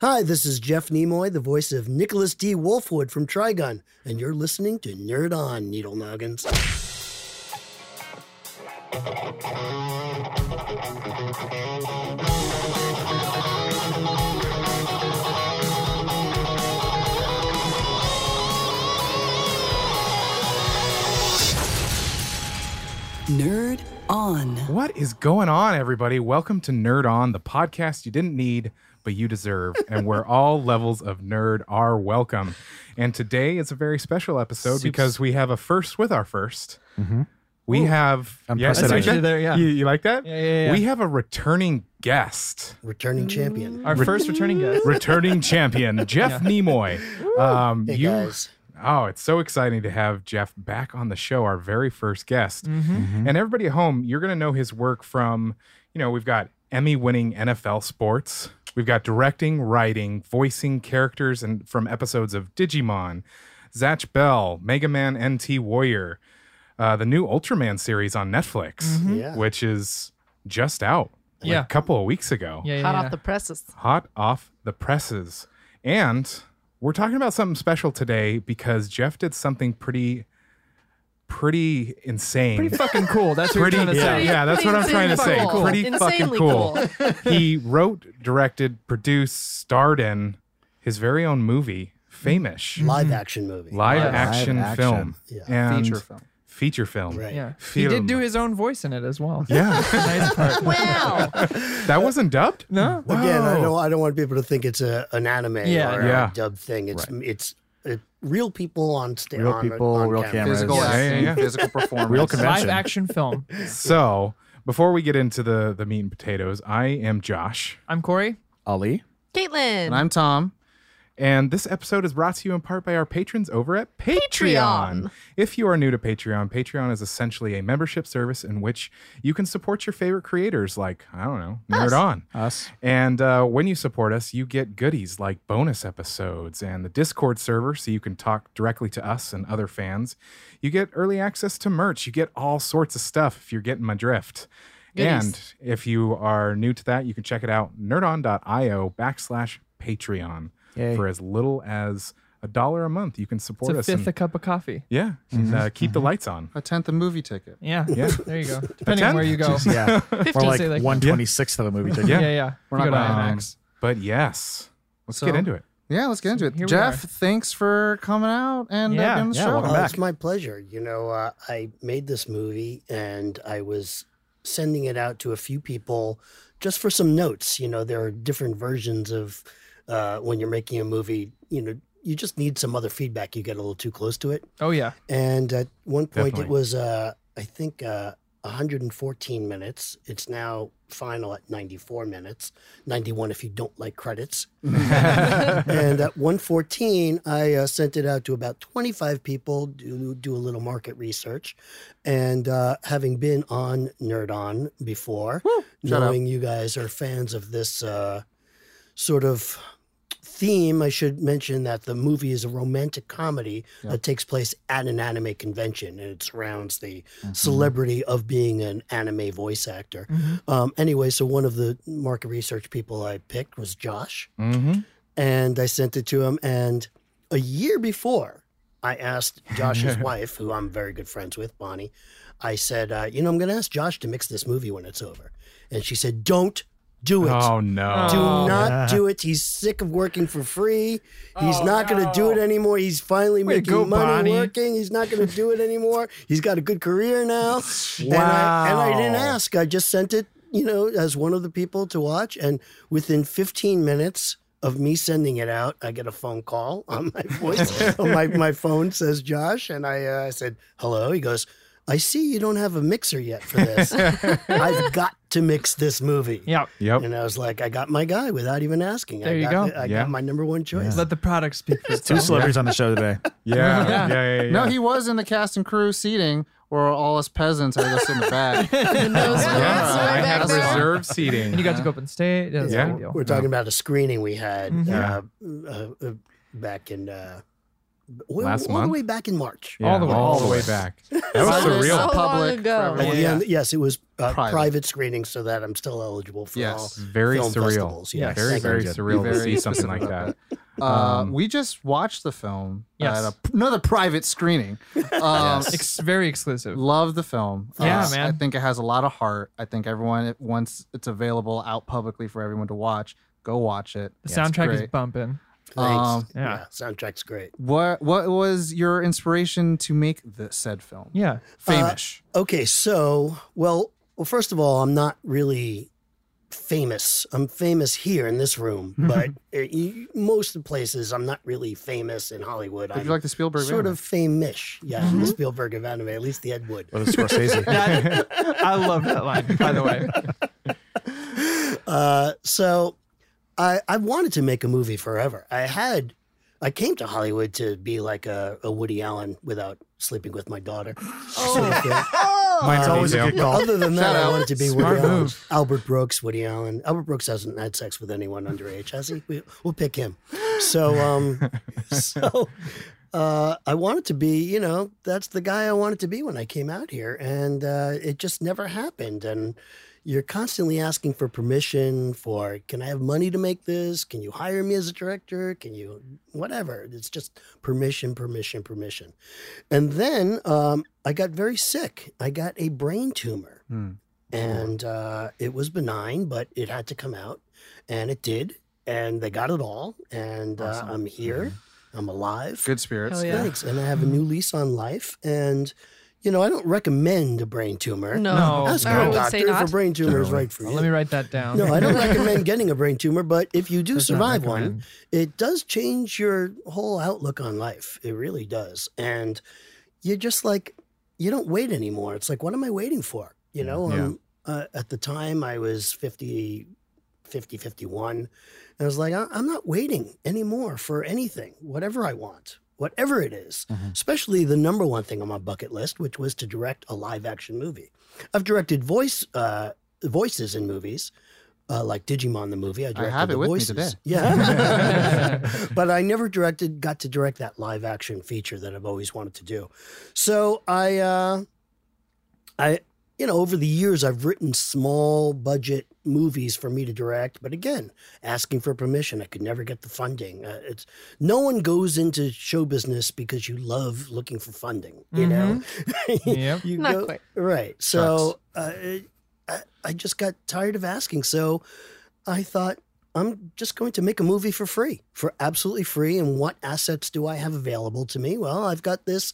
Hi, this is Jeff Nimoy, the voice of Nicholas D. Wolfwood from Trigun, and you're listening to Nerd On, Needle Noggins. Nerd On. What is going on, everybody? Welcome to Nerd On, the podcast you didn't need, but you deserve, and where all levels of nerd are welcome. And today is a very special episode because we have a first with our 1st We have yeah, Unprecedented. you like that? There, yeah. You, you like that? Yeah, yeah, yeah. We have a returning guest, Returning champion. Our first returning guest. returning champion, Jeff Nimoy. Um, Hey, you, guys. Oh, it's so exciting to have Jeff back on the show, our very first guest. Mm-hmm. And everybody at home, you're going to know his work from, you know, we've got Emmy winning NFL sports. We've got directing, writing, voicing characters and from episodes of Digimon, Zatch Bell, Mega Man NT Warrior, uh, the new Ultraman series on Netflix, Yeah. which is just out like Mm-hmm. Yeah. a couple of weeks ago Yeah, yeah, hot yeah. off the presses. hot off the presses. And we're talking about something special today because Jeff did something pretty, pretty insane. Pretty fucking cool. That's what Pretty- you're trying to yeah, say. yeah, that's what I'm trying to say. Cool. Pretty Insanely fucking cool. he wrote, directed, produced, starred in his very own movie, Famous, Live action movie. live Live action action. film, Yeah. and Feature film. Feature film. Right. Yeah. He did do his own voice in it as well. Yeah, nice part. Wow. that wasn't dubbed. No? Again, I don't, I don't want people to think it's a, an anime Yeah. or Yeah. a dub thing. It's it's uh, real people on stage. Real on, people, on real camera. cameras. Physical Yeah, acting. yeah, yeah. physical performance. Real Live action film. So before we get into the the meat and potatoes, I am Josh. I'm Corey. Ali. Caitlin. And I'm Tom. And this episode is brought to you in part by our patrons over at Patreon. Patreon. If you are new to Patreon, Patreon is essentially a membership service in which you can support your favorite creators like, I don't know, Nerd Us. On. Us. And uh, when you support us, you get goodies like bonus episodes and the Discord server so you can talk directly to us and other fans. You get early access to merch. You get all sorts of stuff if you're getting my drift. Goodies. And if you are new to that, you can check it out nerdon.io backslash Patreon Yay. for as little as a dollar a month. You can It's support a us. fifth and- a cup of coffee. yeah, and uh, keep the lights on. A tenth of movie ticket. Yeah. Yeah. There you go. Depending on where you go. Yeah. Fifty. or like say like one twenty sixth of a movie ticket. Yeah. Yeah, yeah. We're You not go to going Um, IMAX. But yes, let's So- get into it. Yeah, let's get into it. Here we Jeff, thanks for coming out and uh, Yeah. being on the Yeah, show. welcome Oh, back. It's my pleasure. You know, uh, I made this movie and I was sending it out to a few people just for some notes. You know, there are different versions of uh, when you're making a movie, you know, you just need some other feedback. You get a little too close to it. Oh yeah. And at one point, Definitely. it was, uh, I think, uh, 114 minutes. It's now final at 94 minutes, 91 if you don't like credits. and at 114, I uh, sent it out to about 25 people, do, do a little market research. And uh, having been on Nerd On before, up. knowing you guys are fans of this uh, sort of theme, I should mention that the movie is a romantic comedy that takes place at an anime convention and it surrounds the celebrity of being an anime voice actor. Um, anyway, so one of the market research people I picked was Josh, Mm-hmm. and I sent it to him. And a year before, I asked Josh's wife, who I'm very good friends with, Bonnie, I said, uh, You know, I'm going to ask Josh to mix this movie when it's over. And she said, Don't do it. Oh no! Do Oh. not do it. He's sick of working for free. He's not going to do it anymore. He's finally Way making go, money Bonnie. working. He's not going to do it anymore. He's got a good career now. And, I, and I didn't ask. I just sent it, you know, as one of the people to watch. And within 15 minutes of me sending it out, I get a phone call on my voice. on my, my phone says Josh. And I uh, said, hello. He goes, I see you don't have a mixer yet for this. I've got to mix this movie. Yeah. Yep. And I was like, I got my guy without even asking. There I you got, go. I Yeah. got my number one choice. Let the product speak for Two celebrities on the show today. Yeah, yeah, Yeah. yeah, yeah. No, he was in the cast and crew seating where all us peasants are to sit in the back. Yeah, I right had back reserved seating. And you got to go up and stay. Yeah, Yeah. a big deal. We're talking about a screening we had Mhm. uh, uh, uh, back in We're Last all month? the way back in March. Yeah, All the way- all all the the way way. back. That was Private, surreal. So long public, ago. forever. At Yeah. yes, it was uh, Private. private. screening, so that I'm still eligible for Yes. all Very film surreal. festivals. Yeah, Yes. Very, Thank very surreal to see something like about that. Uh, Um, we just watched the film Yes. at a, another private screening. Um, Ex- very exclusive. Love the film. Yeah, Uh, man. I think it has a lot of heart. I think everyone, once it's available out publicly for everyone to watch, go watch it. The Yeah, soundtrack is bumping. Thanks. Um, Yeah. yeah, soundtrack's great. What What was your inspiration to make the said film? Yeah. Famous. Okay, so well, well, first of all, I'm not really famous. I'm famous here in this room, but uh, y- most of the places I'm not really famous in Hollywood. Did I'm you like the Spielberg? sort anime? of famous, yeah, in the Spielberg of anime, at least the Ed Wood. Or the Scorsese. That- I love that line, by the way. Uh, so I I wanted to make a movie forever. I had I came to Hollywood to be like a, a Woody Allen without sleeping with my daughter. Oh. Mine's always a Detail. good call. Other than that, I wanted to be Smart Woody Allen. move. Albert Brooks, Woody Allen. Albert Brooks hasn't had sex with anyone underage, has he? We, we'll pick him. So, um, so uh, I wanted to be, you know, that's the guy I wanted to be when I came out here, and uh, it just never happened. And you're constantly asking for permission for, can I have money to make this? Can you hire me as a director? Can you, whatever? It's just permission, permission, permission. And then um, I got very sick. I got a brain tumor Hmm. and uh, it was benign, but it had to come out, and it did, and they got it all, and uh, I'm here, I'm alive. Good spirits. Yeah. Thanks, and I have a new lease on life, and you know I don't recommend a brain tumor. No, No. ask I your doctor if a brain tumor is right for you. Let me write that down. no, I don't recommend getting a brain tumor, but if you do Does survive one, it does change your whole outlook on life. It really does. And you're just like, you don't wait anymore. It's like, what am I waiting for? You know, Yeah. um, uh, at the time I was 50, 50, 51. And I was like, I- I'm not waiting anymore for anything, whatever I want, whatever it is, especially the number one thing on my bucket list, which was to direct a live action movie. I've directed voice uh, voices in movies. Uh, like Digimon the movie, I directed have it the with me voices. today. Yeah, but I never directed, got to direct that live action feature that I've always wanted to do. So I, uh, I, you know, over the years I've written small budget movies for me to direct, but again, asking for permission, I could never get the funding. Uh, it's no one goes into show business because you love looking for funding. You know, Yep. you Not go- quite. right. So uh, I, I just got tired of asking. So I thought I'm just going to make a movie for free, for absolutely free. And what assets do I have available to me? Well, I've got this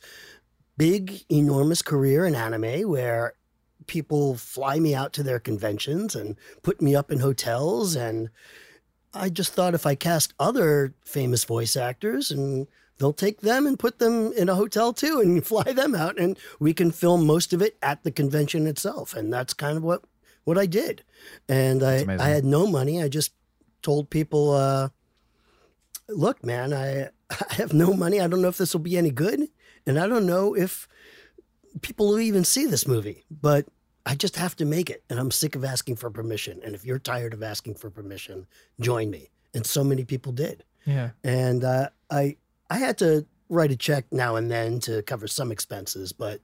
big, enormous career in anime where people fly me out to their conventions and put me up in hotels. And I just thought if I cast other famous voice actors and they'll take them and put them in a hotel too and fly them out and we can film most of it at the convention itself. And that's kind of what, what I did. And I, amazing. I had no money. I just told people, uh, look, man, I, I have no money. I don't know if this will be any good. And I don't know if people will even see this movie, but I just have to make it. And I'm sick of asking for permission. And if you're tired of asking for permission, join me. And so many people did. Yeah. And uh, I, I had to write a check now and then to cover some expenses, but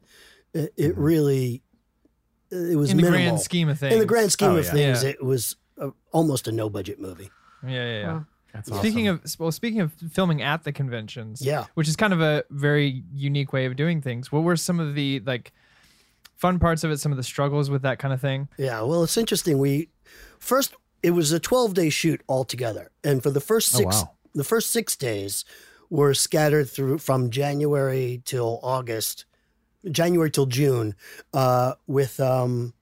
it, it really, it was In the minimal. grand scheme of things. In the grand scheme Oh, of yeah. things, Yeah. it was a, almost a no budget movie. Yeah, yeah, yeah. Wow. That's Speaking awesome. of well, speaking of filming at the conventions, Yeah. which is kind of a very unique way of doing things. What were some of the like fun parts of it? Some of the struggles with that kind of thing. Yeah, well, it's interesting. We first it was a 12 day shoot altogether, and for the first Oh, six wow. the first six days were scattered through from January till August, January till June, uh, with um,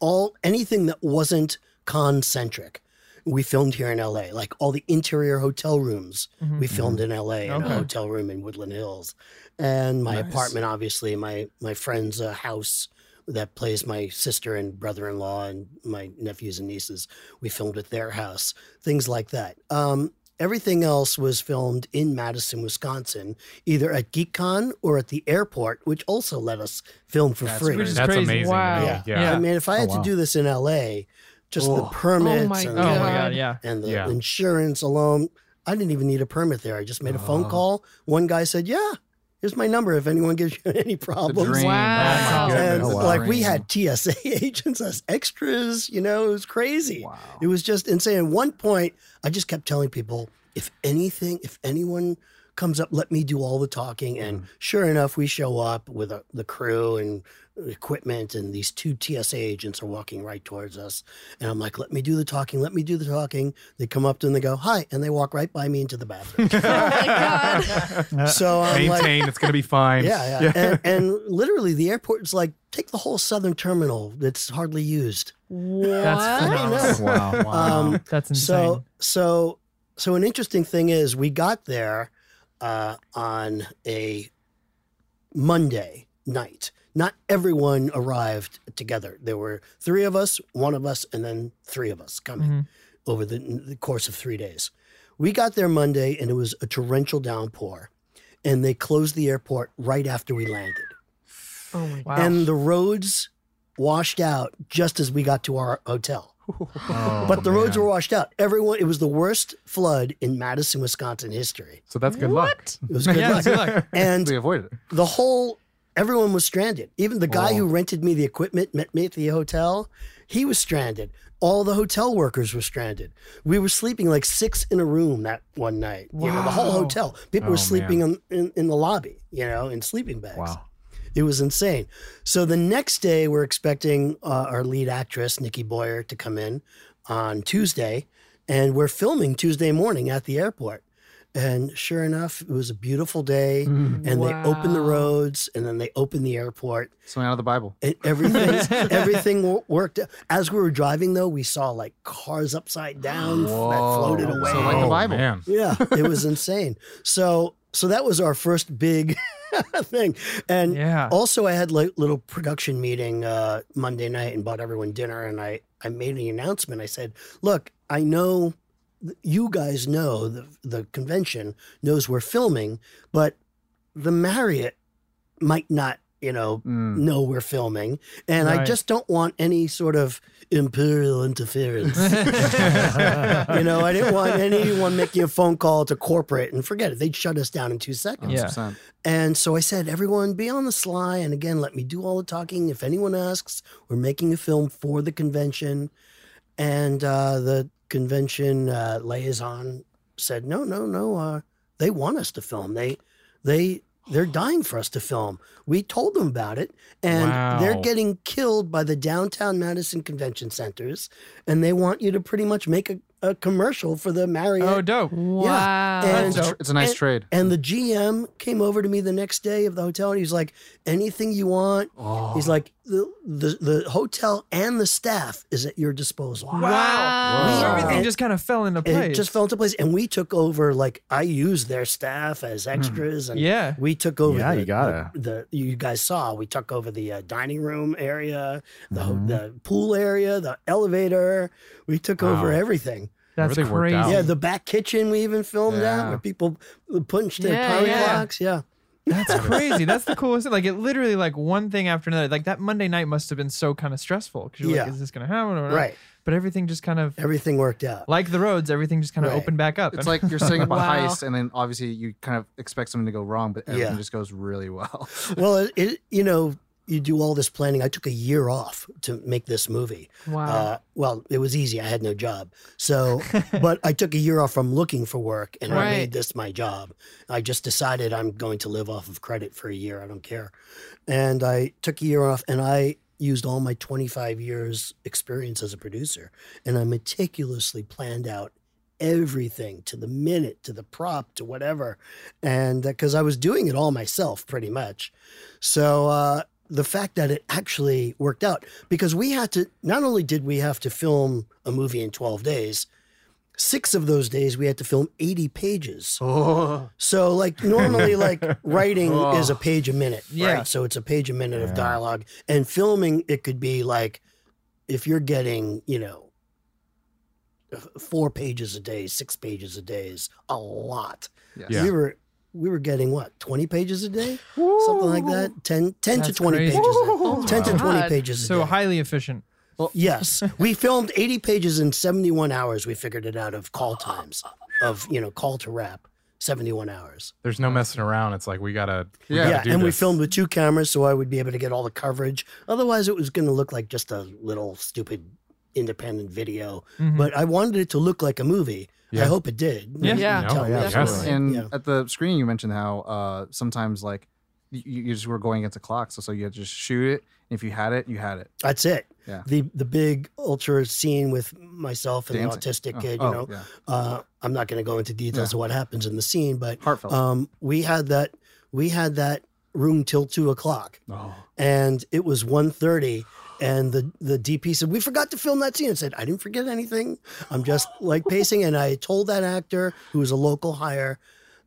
all anything that wasn't concentric. We filmed here in LA, like all the interior hotel rooms. We filmed in LA in a hotel room in Woodland Hills, and my Nice. apartment, obviously, my my friend's uh, house that plays my sister and brother-in-law and my nephews and nieces. We filmed at their house, things like that. Um, everything else was filmed in Madison, Wisconsin, either at GeekCon or at the airport, which also let us film for That's free. Which is That's crazy. amazing. Wow. To me. Yeah. Yeah. I mean, if I had Oh, wow. to do this in LA, just the Oh. permits Oh my and, Oh my God. god, yeah. and the Yeah. insurance alone, I didn't even need a permit there. I just made a phone Oh. call. One guy said, "Yeah, here's my number if anyone gives you any problems." Wow. Oh And. Oh, wow. like we had TSA agents as extras, you know, it was crazy. Wow. It was just insane. At one point, I just kept telling people, if anything, if anyone comes up, let me do all the talking. And sure enough, we show up with a, the crew and equipment, and these two TSA agents are walking right towards us. And I'm like, let me do the talking, let me do the talking. They come up to them, they go, hi, and they walk right by me into the bathroom. Oh my god. so I'm like, Maintain. it's going to be fine. yeah, yeah. And, and literally, the airport is like, take the whole southern terminal that's hardly used. That's What? phenomenal. Wow. Um, That's insane. So, so, so an interesting thing is we got there uh, on a Monday night. Not everyone arrived together. There were three of us, one of us, and then three of us coming Mhm. over the, the course of three days. We got there Monday, and it was a torrential downpour, and they closed the airport right after we landed Oh my wow. and the roads washed out just as we got to our hotel. Oh, but the roads were washed out. Everyone, it was the worst flood in Madison, Wisconsin history. So that's good luck. It was good yeah, luck. good luck. And we avoided it. the whole, everyone was stranded. Even the guy Oh. who rented me the equipment, met me at the hotel, he was stranded. All the hotel workers were stranded. We were sleeping like six in a room that one night. You know, the whole hotel. People Oh, were sleeping in, in, in the lobby, you know, in sleeping bags. Wow. It was insane. So the next day, we're expecting uh, our lead actress, Nikki Boyer, to come in on Tuesday, and we're filming Tuesday morning at the airport. And sure enough, it was a beautiful day, and they opened the roads, and then they opened the airport, Something out of the Bible. and everything everything worked. As we were driving, though, we saw like cars upside down that floated away. So like the oh, Bible. man. Yeah, it was insane. So so that was our first big thing. And Yeah. also I had like little production meeting uh Monday night and bought everyone dinner and I I made an announcement. I said, "Look, I know th- you guys know the the convention knows we're filming, but the Marriott might not, you know, Mm. know we're filming, and I just don't want any sort of imperial interference. you know, I didn't want anyone making a phone call to corporate and forget it. They'd shut us down in two seconds. Yeah. And so I said, everyone be on the sly. And again, let me do all the talking. If anyone asks, we're making a film for the convention. And uh, the convention uh, liaison said, no, no, no. Uh, they want us to film. They, they, they're dying for us to film. We told them about it, and they're getting killed by the downtown Madison convention centers, and they want you to pretty much make a, a commercial for the Marriott. Oh, dope. Wow. And- It's, a it's a nice and- trade. And the GM came over to me the next day of the hotel, and he's like, "Anything you want." Oh. He's like, the, the the hotel and the staff is at your disposal. Wow. So Whoa. everything And- just kind of fell into It place. just fell into place, and we took over. Like I used their staff as extras, and Yeah. we took over. Yeah, the, you gotta. The, the you guys saw we took over the uh, dining room area, the Mhm. the pool area, the elevator. We took over everything. That's Everything crazy. Yeah, the back kitchen we even filmed at Yeah. where people punched their Yeah, time yeah. clocks. Yeah. That's crazy. That's the coolest thing. Like it literally like one thing after another. Like that Monday night must have been so kind of stressful because you're Yeah. like, is this gonna happen or not? Right. But everything just kind of Everything worked out. like the roads, everything just kind of Right. opened back up. It's like you're setting up a Wow. heist, and then obviously you kind of expect something to go wrong, but everything Yeah. just goes really well. well, it, it you know you do all this planning. I took a year off to make this movie. Wow. Uh, well, it was easy. I had no job, so but I took a year off from looking for work, and I made this my job. I just decided I'm going to live off of credit for a year. I don't care, and I took a year off, and I used all my 25 years experience as a producer, and I meticulously planned out everything to the minute, to the prop, to whatever, and because I was doing it all myself, pretty much. So uh, the fact that it actually worked out, because we had to, not only did we have to film a movie in 12 days, six of those days we had to film 80 pages. oh, So, like, normally, like, writing Oh. is a page a minute, Yeah. right? So it's a page a minute of dialogue. And filming, it could be like, if you're getting, you know, four pages a day, six pages a day is a lot. yes. Yeah. We were we were getting what 20 pages a day something like that 10, 10 to 20 crazy. pages a, Oh 10 to 20 pages a so day highly efficient. well, yes we filmed 80 pages in 71 hours we figured it out of call times of you know call to wrap, 71 hours. There's no messing around. It's like we gotta. We Yeah. gotta Yeah, do and we filmed with two cameras, so I would be able to get all the coverage. Otherwise, it was going to look like just a little stupid independent video. Mhm. But I wanted it to look like a movie. I hope it did. Yeah. Yeah. No, yeah, definitely. absolutely. And Yeah. at the screening, you mentioned how uh, sometimes like you, you just were going against a clock, so so you had to just shoot it. If you had it, you had it. That's it. Yeah. The the big ultra scene with myself and Dancing. the autistic Oh, kid. You oh, know, yeah. uh, I'm not going to go into details Yeah. of what happens in the scene, but heartfelt. um, we had that we had that room till two o'clock, oh. and it was 1.30 and the the DP said we forgot to film that scene. I said I didn't forget anything. I'm just like pacing, and I told that actor who was a local hire,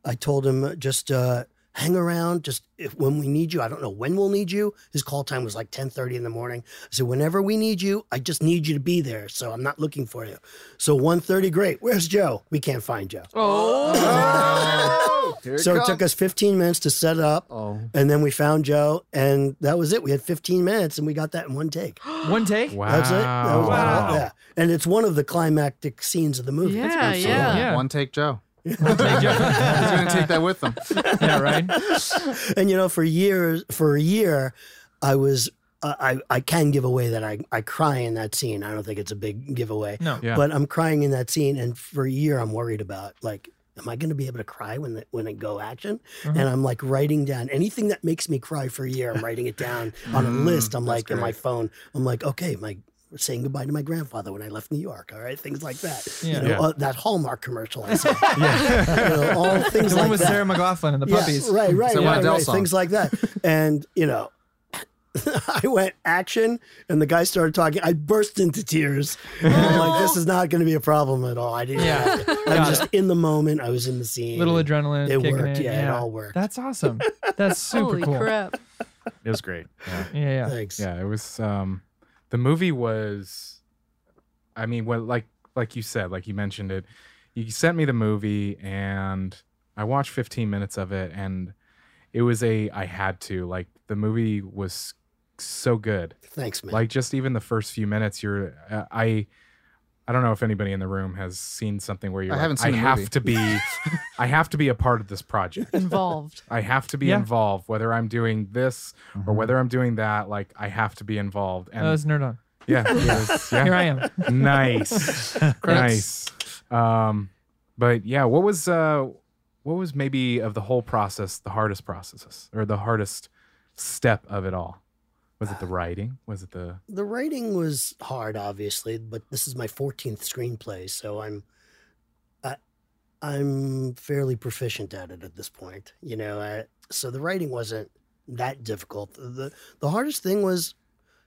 I told him just uh, hang around, just if, when we need you. I don't know when we'll need you. His call time was like 10:30 in the morning. I said whenever we need you, I just need you to be there. So I'm not looking for you. So 1.30, great. Where's Joe? We can't find Joe. Oh, oh. Here So it comes. took us 15 minutes to set up. Oh, And then we found Joe, and that was it. We had 15 minutes, and we got that in one take. One take. Wow. That's it. That was Wow. Yeah, and it's one of the climactic scenes of the movie. Yeah, so yeah. Yeah. One take Joe. One take, He's gonna take that with him. yeah, right. And you know, for years, for a year, I was. Uh, I I can give away that I I cry in that scene. I don't think it's a big giveaway, No. Yeah. but I'm crying in that scene, and for a year, I'm worried about like. Am I going to be able to cry when the, when it go action? Uh-huh. And I'm like writing down anything that makes me cry for a year. I'm writing it down on a list. I'm that's like in my phone. I'm like, okay, my saying goodbye to my grandfather when I left New York. All right, things like that. Yeah. You know, Yeah. uh, that Hallmark commercial I saw. you know, all things The like one with that. Sarah McLachlan and the Yeah, puppies. right, right, It's right, Adele right. song. Things like that. And you know, I went action, and the guy started talking. I burst into tears. And I'm like, this is not going to be a problem at all. I didn't. Yeah. I was just in the moment. I was in the scene. Little adrenaline. It worked, in. yeah, it all worked. That's awesome. That's super Holy cool. crap. It was great. Yeah. Yeah, yeah. Thanks. Yeah, it was um the movie was I mean, what like like you said, like you mentioned it, you sent me the movie and I watched 15 minutes of it and it was a I had to. Like the movie was so good. Thanks, man. Like just even the first few minutes you're uh, I I don't know if anybody in the room has seen something where you're I like, haven't seen I have movie." to be I have to be a part of this project. Involved. I have to be Yeah. involved whether I'm doing this or whether I'm doing that like I have to be involved and That was nerd on. yeah, was- yeah. Here I am. nice, nice. Um, but yeah, what was uh, what was maybe of the whole process the hardest processes or the hardest step of it all? Was it the writing? Was it the the writing was hard, obviously, but this is my 14th screenplay, so I'm, I, I'm fairly proficient at it at this point. You know, I, so the writing wasn't that difficult. the The hardest thing was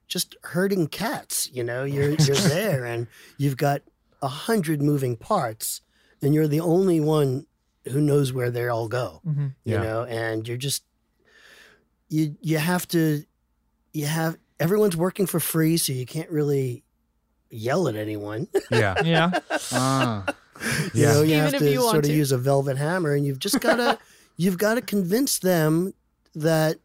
just herding cats. You know, you're you're there and you've got a hundred moving parts, and you're the only one who knows where they all go Mhm. you Yeah. know and you're just you you have to you have everyone's working for free so you can't really yell at anyone yeah Yeah. Ah, you know you Even have if to you want sort of to. use a velvet hammer and you've just got to you've got to convince them that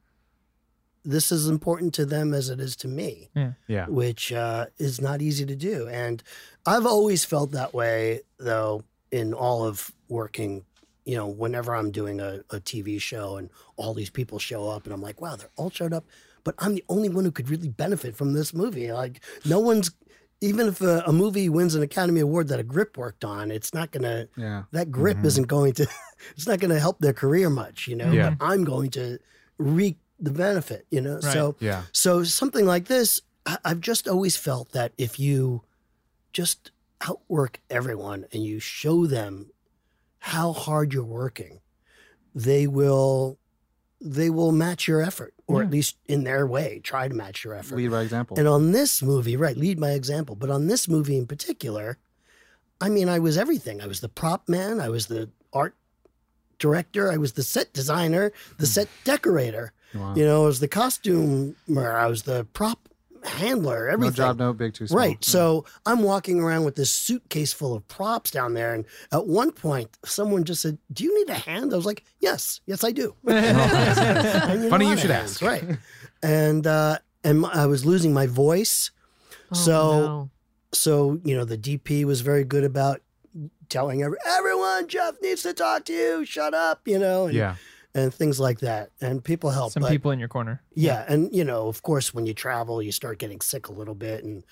this is important to them as it is to me yeah which uh, is not easy to do. And I've always felt that way, though, in all of working. You know, whenever I'm doing a, a TV show and all these people show up, and I'm like, wow, they're all showed up, but I'm the only one who could really benefit from this movie. Like, no one's, even if a, a movie wins an Academy Award that a grip worked on, it's not going to, yeah. that grip mm-hmm. isn't going to, it's not going to help their career much, you know? Yeah. But I'm going to reap the benefit, you know? Right. So, yeah so something like this, I- I've just always felt that if you just outwork everyone and you show them how hard you're working, they will they will match your effort, or Yeah. at least in their way, try to match your effort. Lead by example. And on this movie, right, lead by example. But on this movie in particular, I mean, I was everything. I was the prop man, I was the art director, I was the set designer, the hmm. set decorator. Wow. You know, I was the costumer, I was the prop handler, everything. no job, no big, too small. Right. So I'm walking around with this suitcase full of props down there. And at one point, someone just said, Do you need a hand? I was like, Yes, yes, I do. I need a Funny you should hands, ask. Right. And, uh, and I was losing my voice. Oh, So- no. So, you know, the DP was very good about telling every, everyone Jeff needs to talk to you. Shut up, you know, and, Yeah. And things like that. And people help. Some but- people in your corner. yeah, and you know, of course, when you travel, you start getting sick a little bit, and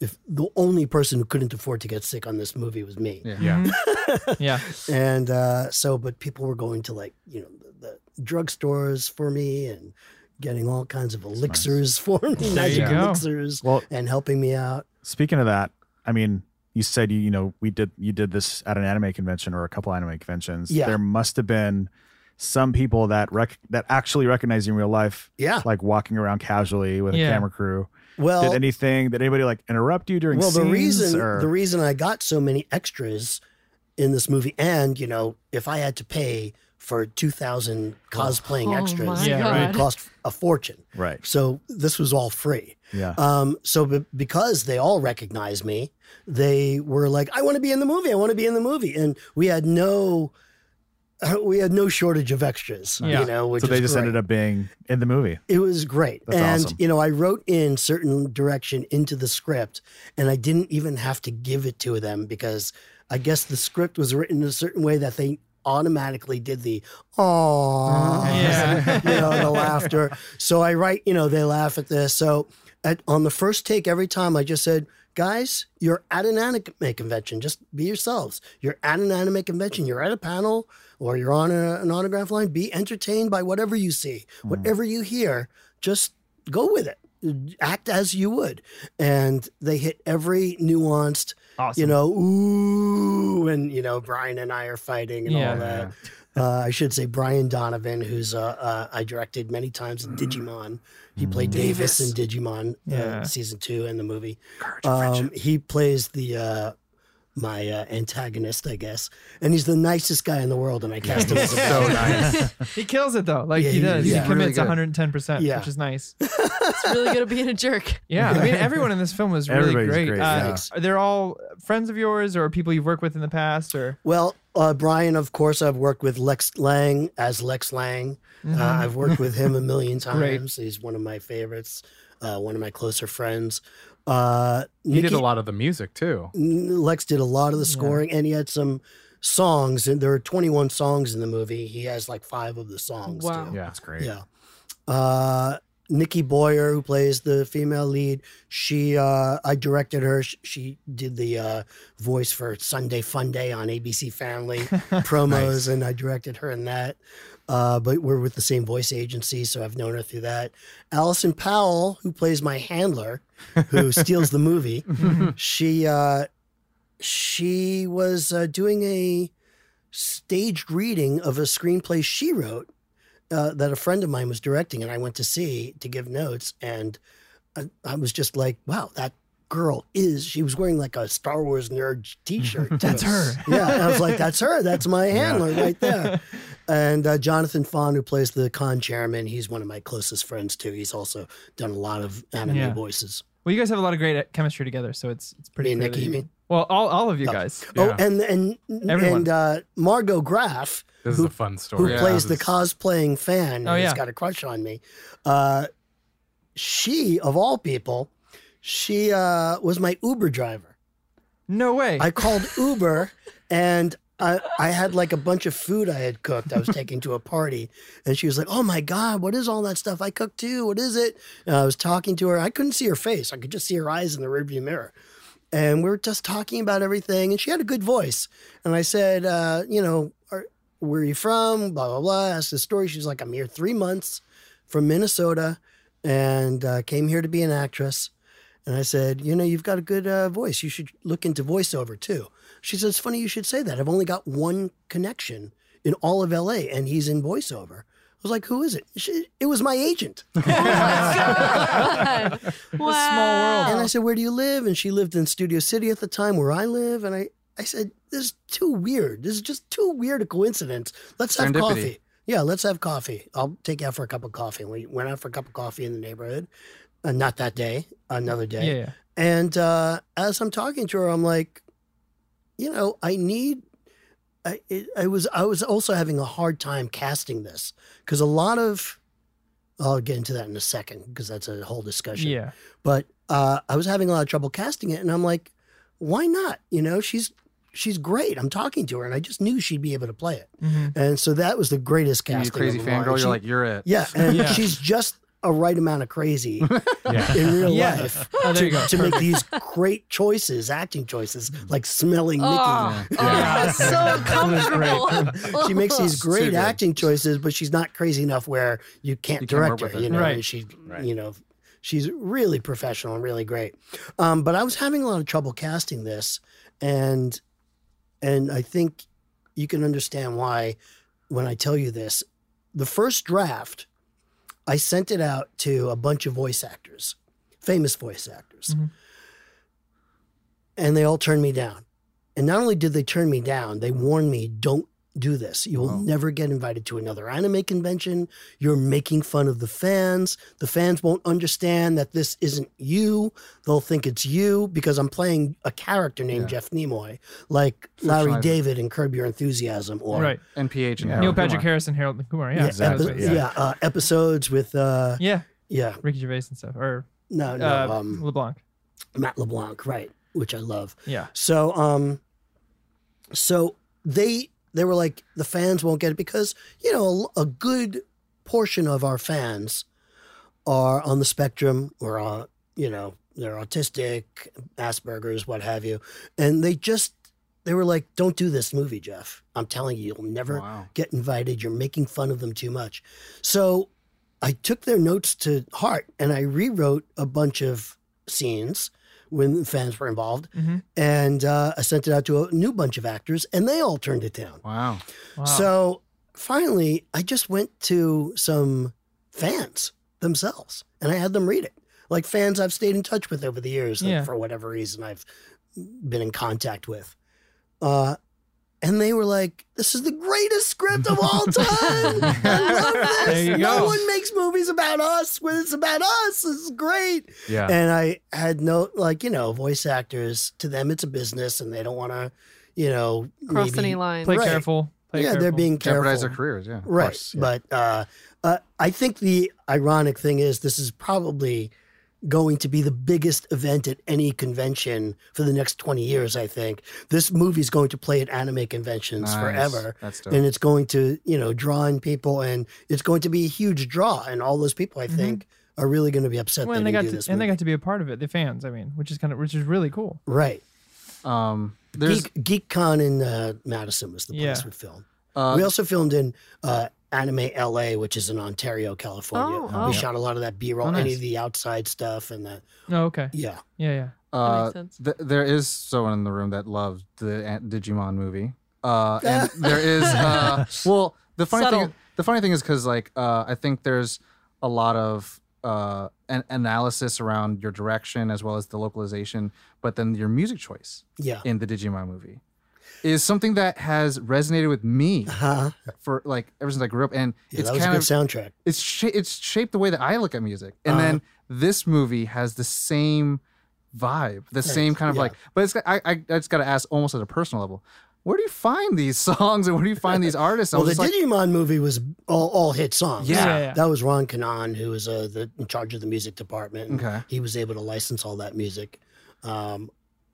if the only person who couldn't afford to get sick on this movie was me, Yeah. Yeah. Yeah. and uh, so, but people were going to like you know the, the drugstores for me and getting all kinds of elixirs for me, magic elixirs, Well, and helping me out. speaking of that, I mean, you said you you know we did you did this at an anime convention or a couple anime conventions. Yeah. There must have been some people that rec- that actually recognize you in real life, Yeah. like walking around casually with Yeah. a camera crew. Well, did anything? Did anybody like interrupt you during well, the scenes? reason or- the reason I got so many extras in this movie, and you know, if I had to pay for two thousand cosplaying Oh extras, my Yeah, it would cost a fortune. right? So this was all free. Yeah. Um, so be- because they all recognized me, they were like, "I want to be in the movie. I want to be in the movie." And we had no, we had no shortage of extras. Yeah. You know, which so they just great. ended up being in the movie. It was great. That's and, awesome. you know, I wrote in certain direction into the script and I didn't even have to give it to them because I guess the script was written in a certain way that they automatically did the oh Yeah. you know the laughter so i write you know they laugh at this so at, on the first take every time i just said guys you're at an anime convention just be yourselves you're at an anime convention you're at a panel or you're on a, an autograph line be entertained by whatever you see whatever you hear just go with it act as you would and they hit every nuanced Awesome. you know ooh and you know brian and i are fighting and Yeah. all that uh, I should say Brian Donovan, who's uh, uh, I directed many times in Digimon. He played Davis, in Digimon Yeah. uh, season two and the movie. Um, he plays the uh, my uh, antagonist, I guess, and he's the nicest guy in the world. And I cast him as a So nice. he kills it though. Like Yeah, he he- does. yeah. He commits Really 110%, Yeah. which is nice. It's really good at being a jerk. Yeah. I mean, everyone in this film was really Everybody's great. great, Uh, Thanks. Are they all friends of yours or people you've worked with in the past or? Well, uh, Brian, of course, I've worked with Lex Lang as Lex Lang. Uh, I've worked with him a million Great. times. He's one of my favorites, uh, one of my closer friends. Uh, He did a lot of the music too. Lex did a lot of the scoring, and he had some songs. And there are 21 songs in the movie. He has like five of the songs. Wow. too. Yeah. That's great. Yeah. Uh, Nikki Boyer, who plays the female lead, she uh, I directed her. She, she did the uh, voice for Sunday Fun Day on ABC Family promos, and I directed her in that. Uh, but we're with the same voice agency, so I've known her through that. Allison Powell, who plays my handler, who steals the movie, she uh, she was uh, doing a staged reading of a screenplay she wrote uh, that a friend of mine was directing, and I went to see to give notes, and I, I was just like, "Wow, that girl is." She was wearing like a Star Wars nerd T-shirt. That's her. Yeah, I was like, "That's her. That's my handler right there." And uh, Jonathan Fahn, who plays the con chairman, he's one of my closest friends too. He's also done a lot of anime Yeah. voices. Well, you guys have a lot of great chemistry together, so it's it's pretty. Me and clear Nikki, you mean? Well, all, all of you guys. Oh, Yeah. and and Everyone. and uh, Margot Graff, This who is a fun who. Yeah. plays the This is- cosplaying fan Oh, and yeah. has got a crush on me. Uh, she, of all people, she uh, was my Uber driver. No way. I called Uber and I, I had like a bunch of food I had cooked. I was taking to a party, and she was like, "Oh my god, what is all that stuff I cooked too? What is it?" And I was talking to her. I couldn't see her face. I could just see her eyes in the rearview mirror, and we were just talking about everything. And she had a good voice. And I said, uh, "You know, are, where are you from?" Blah blah blah. I asked the story. She's like, "I'm here three months from Minnesota, and uh, came here to be an actress." And I said, you know, you've got a good uh, voice. You should look into voiceover too. She said, it's funny you should say that. I've only got one connection in all of LA, and he's in voiceover. I was like, who is it? She, it was my agent. wow. Small world. And I said, where do you live? And she lived in Studio City at the time where I live. And I, I said, this is too weird. This is just too weird a coincidence. Let's have Serendipity. coffee. Yeah, let's have coffee. I'll take you out for a cup of coffee. And we went out for a cup of coffee in the neighborhood. Uh, not that day, another day. yeah, yeah. And uh, as I'm talking to her, I'm like, you know, I need. I it, I was I was also having a hard time casting this because a lot of. I'll get into that in a second because that's a whole discussion. Yeah. But uh, I was having a lot of trouble casting it, and I'm like, why not? You know, she's she's great. I'm talking to her, and I just knew she'd be able to play it. Mhm. And so that was the greatest You crazy of them fangirl. You're like, you're it. yeah, and Yeah. she's just a right amount of crazy Yeah. in real Yeah. life Oh, to, to make these great choices, acting choices, like smelling Oh, Mickey. oh, so comfortable. She makes these great good. acting choices, but she's not crazy enough where you can't You can't direct her. You know, Right. and she, you know, she's really professional and really great. Um, but I was having a lot of trouble casting this, and and I think you can understand why when I tell you this. The first draft, I sent it out to a bunch of voice actors, famous voice actors, Mhm. and they all turned me down. And not only did they turn me down, they warned me, don't do this. You will Wow. never get invited to another anime convention. You're making fun of the fans. The fans won't understand that this isn't you. They'll think it's you because I'm playing a character named Yeah. Jeff Nimoy, like Larry Fictionalized. David in Curb Your Enthusiasm or right. NPH and Yeah. Neil Harold Patrick Kumar. Harris and Harold Kumar. Yeah. yeah, exactly, epi- yeah. yeah, uh, episodes with uh, Yeah. yeah, Ricky Gervais and stuff. Or no, no, uh, um, LeBlanc. Matt LeBlanc, right, which I love. Yeah. So um so they they were like the fans won't get it because you know a, a good portion of our fans are on the spectrum or uh, you know they're autistic, Asperger's, what have you, and they just they were like, "Don't do this movie, Jeff. I'm telling you, you'll never Wow. get invited. You're making fun of them too much." So I took their notes to heart and I rewrote a bunch of scenes when the fans were involved, Mhm. and uh, I sent it out to a new bunch of actors, and they all turned it down. Wow. Wow. So finally, I just went to some fans themselves, and I had them read it. Like fans I've stayed in touch with over the years, Yeah. for whatever reason I've been in contact with. Uh, and they were like, "This is the greatest script of all time. I love this. There you no go. one makes movies about us when it's about us. This is great." Yeah. And I had no, like, you know, voice actors, to them, it's a business and they don't want to, you know, Cross maybe- any line. play right. careful. Play yeah, they're being careful. Jeopardize their careers. Yeah. of Right. course, yeah. But uh, uh, I think the ironic thing is this is probably going to be the biggest event at any convention for the next 20 years, I think. This movie's going to play at anime conventions Nice. forever. That's dope. And it's going to, you know, draw in people and it's going to be a huge draw. And all those people, I think, are really going to be upset Mm-hmm. Well, they and they got do to, this and they got to be a part of it. The fans, I mean, which is kind of which is really cool. Right. um, there's Geek, GeekCon in uh, Madison was the place Yeah. we filmed. uh, we also filmed in uh, Anime LA, which is in Ontario, California. Oh, oh. We shot a lot of that B roll, Oh, any of the outside stuff, and the Oh, okay. yeah. Yeah, yeah. uh, makes sense. th- there is someone in the room that loved the Ant- Digimon movie. Uh, and there is uh, well, the funny Subtle. thing, the funny thing is because like uh, I think there's a lot of uh, an analysis around your direction as well as the localization, but then your music choice Yeah. in the Digimon movie is something that has resonated with me Huh? for like ever since I grew up, and Yeah, it's that was a kind good of soundtrack. it's sh- it's shaped the way that I look at music. And Uh-huh. then this movie has the same vibe, the same kind of yeah. like. But it's got- I I, I just got to ask almost at a personal level, where do you find these songs and where do you find these artists? I Well, the like, Digimon movie was all, all hit songs. Yeah. Yeah, yeah. That was Ron Kanan, who was uh, the, in charge of the music department. Okay. He was able to license all that music. Um,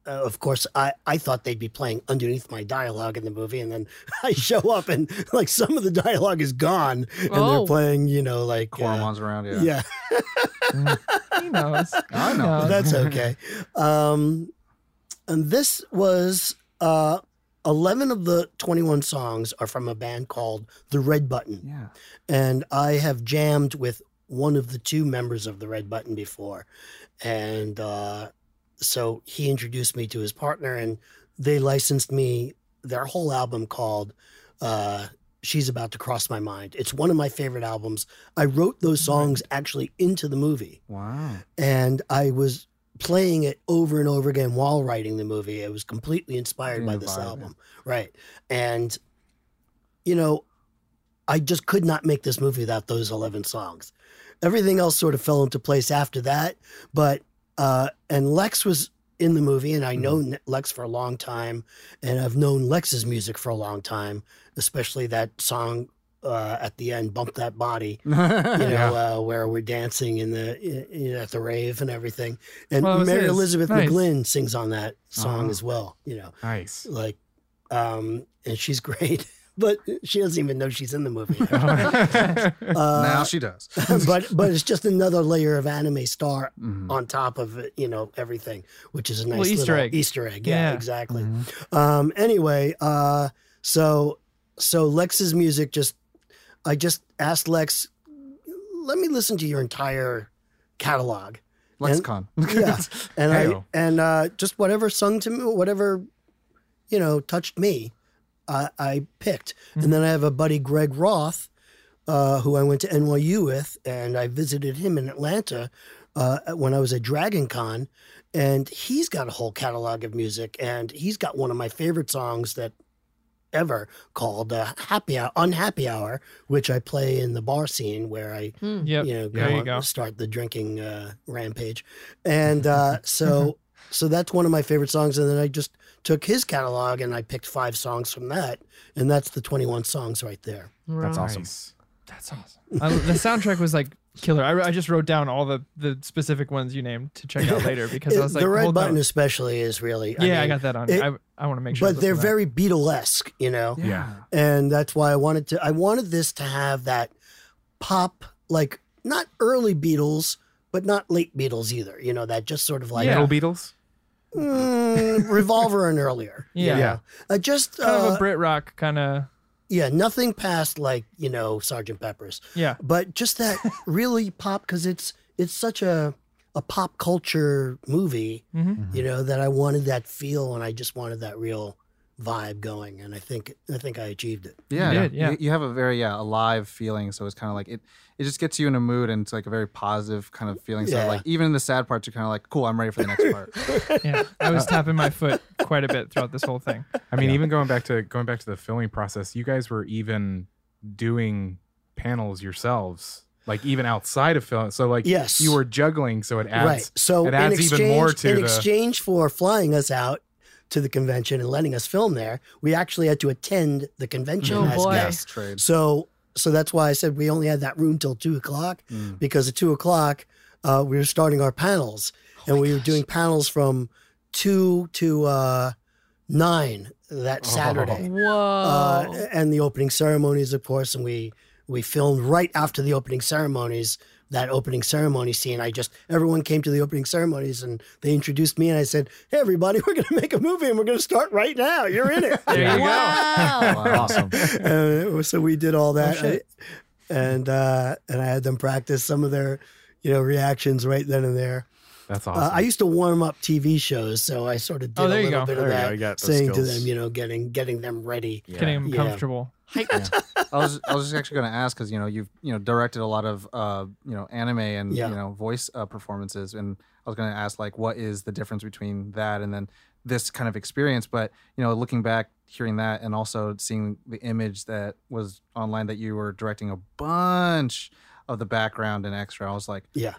uh, of course, I, I thought they'd be playing underneath my dialogue in the movie, and then I show up and like some of the dialogue is gone, and Oh. they're playing, you know, like uh, around, yeah. yeah. He knows. I know. That's okay. Um, and this was uh, 11 of the 21 songs are from a band called The Red Button. Yeah. And I have jammed with one of the two members of The Red Button before. And uh, so he introduced me to his partner, and they licensed me their whole album called uh, She's About to Cross My Mind. It's one of my favorite albums. I wrote those songs actually into the movie Wow. and I was playing it over and over again while writing the movie. I was completely inspired by this album, right? And you know, I just could not make this movie without those eleven songs. Everything else sort of fell into place after that, but uh, and Lex was in the movie, and I know Mm-hmm. Lex for a long time, and I've known Lex's music for a long time, especially that song. Uh, at the end, bump that body you know, uh, where we're dancing in the i- i- at the rave and everything. And Well, Mary. Elizabeth Nice. McGlynn sings on that song Uh-huh. as well. You know, Nice. like um, and she's great. But she doesn't even know she's in the movie. now she does. but but it's just another layer of anime star Mhm. on top of you know everything, which is a nice Well, Easter little egg. Easter egg. Yeah, Yeah. exactly. Mm-hmm. Um, anyway, uh, so so Lex's music just I just asked Lex, let me listen to your entire catalog. Lexicon. Yeah, and I Heyo. and uh, just whatever sung to me, whatever you know touched me, I I picked. And then I have a buddy, Greg Roth, uh, who I went to NYU with, and I visited him in Atlanta uh, when I was at Dragon Con, and he's got a whole catalog of music, and he's got one of my favorite songs that ever called uh, "Happy Hour," "Unhappy Hour," which I play in the bar scene where I Yep. you know, go there you go. start the drinking uh, rampage, and uh, so so that's one of my favorite songs. And then I just took his catalog and I picked five songs from that, and that's the twenty one songs right there. That's awesome. Nice. That's awesome. I, the soundtrack was like killer. I, I just wrote down all the the specific ones you named to check out later because I was like, the red hold button on. especially is really Yeah, I mean, got that on. it- I I want to make sure. But they're listen to that. very Beatlesque, you know. Yeah. and that's why I wanted to. I wanted this to have that pop, like not early Beatles, but not late Beatles either. You know, that just sort of like Yeah. Metal Beatles. Mm, Revolver and earlier. you Yeah. know. Uh, just kind of uh, a Brit rock kind of. yeah, nothing past like you know Sergeant Pepper's, Yeah. but just that really pop because it's it's such a a pop culture movie, Mhm. you know, that I wanted that feel and I just wanted that real vibe going, and I think I think I achieved it. Yeah, You did, yeah. You, you have a very yeah alive feeling, so it's kind of like it. It just gets you in a mood, and it's like a very positive kind of feeling. So Yeah. like even in the sad parts, you're kind of like, cool, I'm ready for the next part. Yeah. I was tapping my foot quite a bit throughout this whole thing. I mean, even going back to going back to the filming process, you guys were even doing panels yourselves, like even outside of film. So like, Yes. you were juggling, so it adds right. So it adds in exchange, even more to in the. exchange for flying us out to the convention and letting us film there, we actually had to attend the convention Oh, as boy. guests. Trade. So so that's why I said we only had that room till two o'clock Mm. because at two o'clock uh, we were starting our panels Oh and we were doing panels from two to uh, nine that Saturday. Whoa. Uh, and the opening ceremonies, of course, and we we filmed right after the opening ceremonies. That opening ceremony scene, I just everyone came to the opening ceremonies and they introduced me and I said, "Hey, everybody, we're going to make a movie and we're going to start right now. You're in it." There you go. wow. Wow. Awesome. uh, so we did all that, shit. and uh, and I had them practice some of their, you know, reactions right then and there. That's Uh, awesome. I used to warm up TV shows, so I sort of did Oh, a little go. bit There of that, You got those saying to them, you know, getting getting them ready. Getting him Yeah. Comfortable. I was I was just actually going to ask because you know you've you know directed a lot of uh you know anime and Yeah. you know voice uh, performances, and I was going to ask like what is the difference between that and then this kind of experience? But you know, looking back, hearing that, and also seeing the image that was online that you were directing a bunch of the background and extra, I was like. Yeah.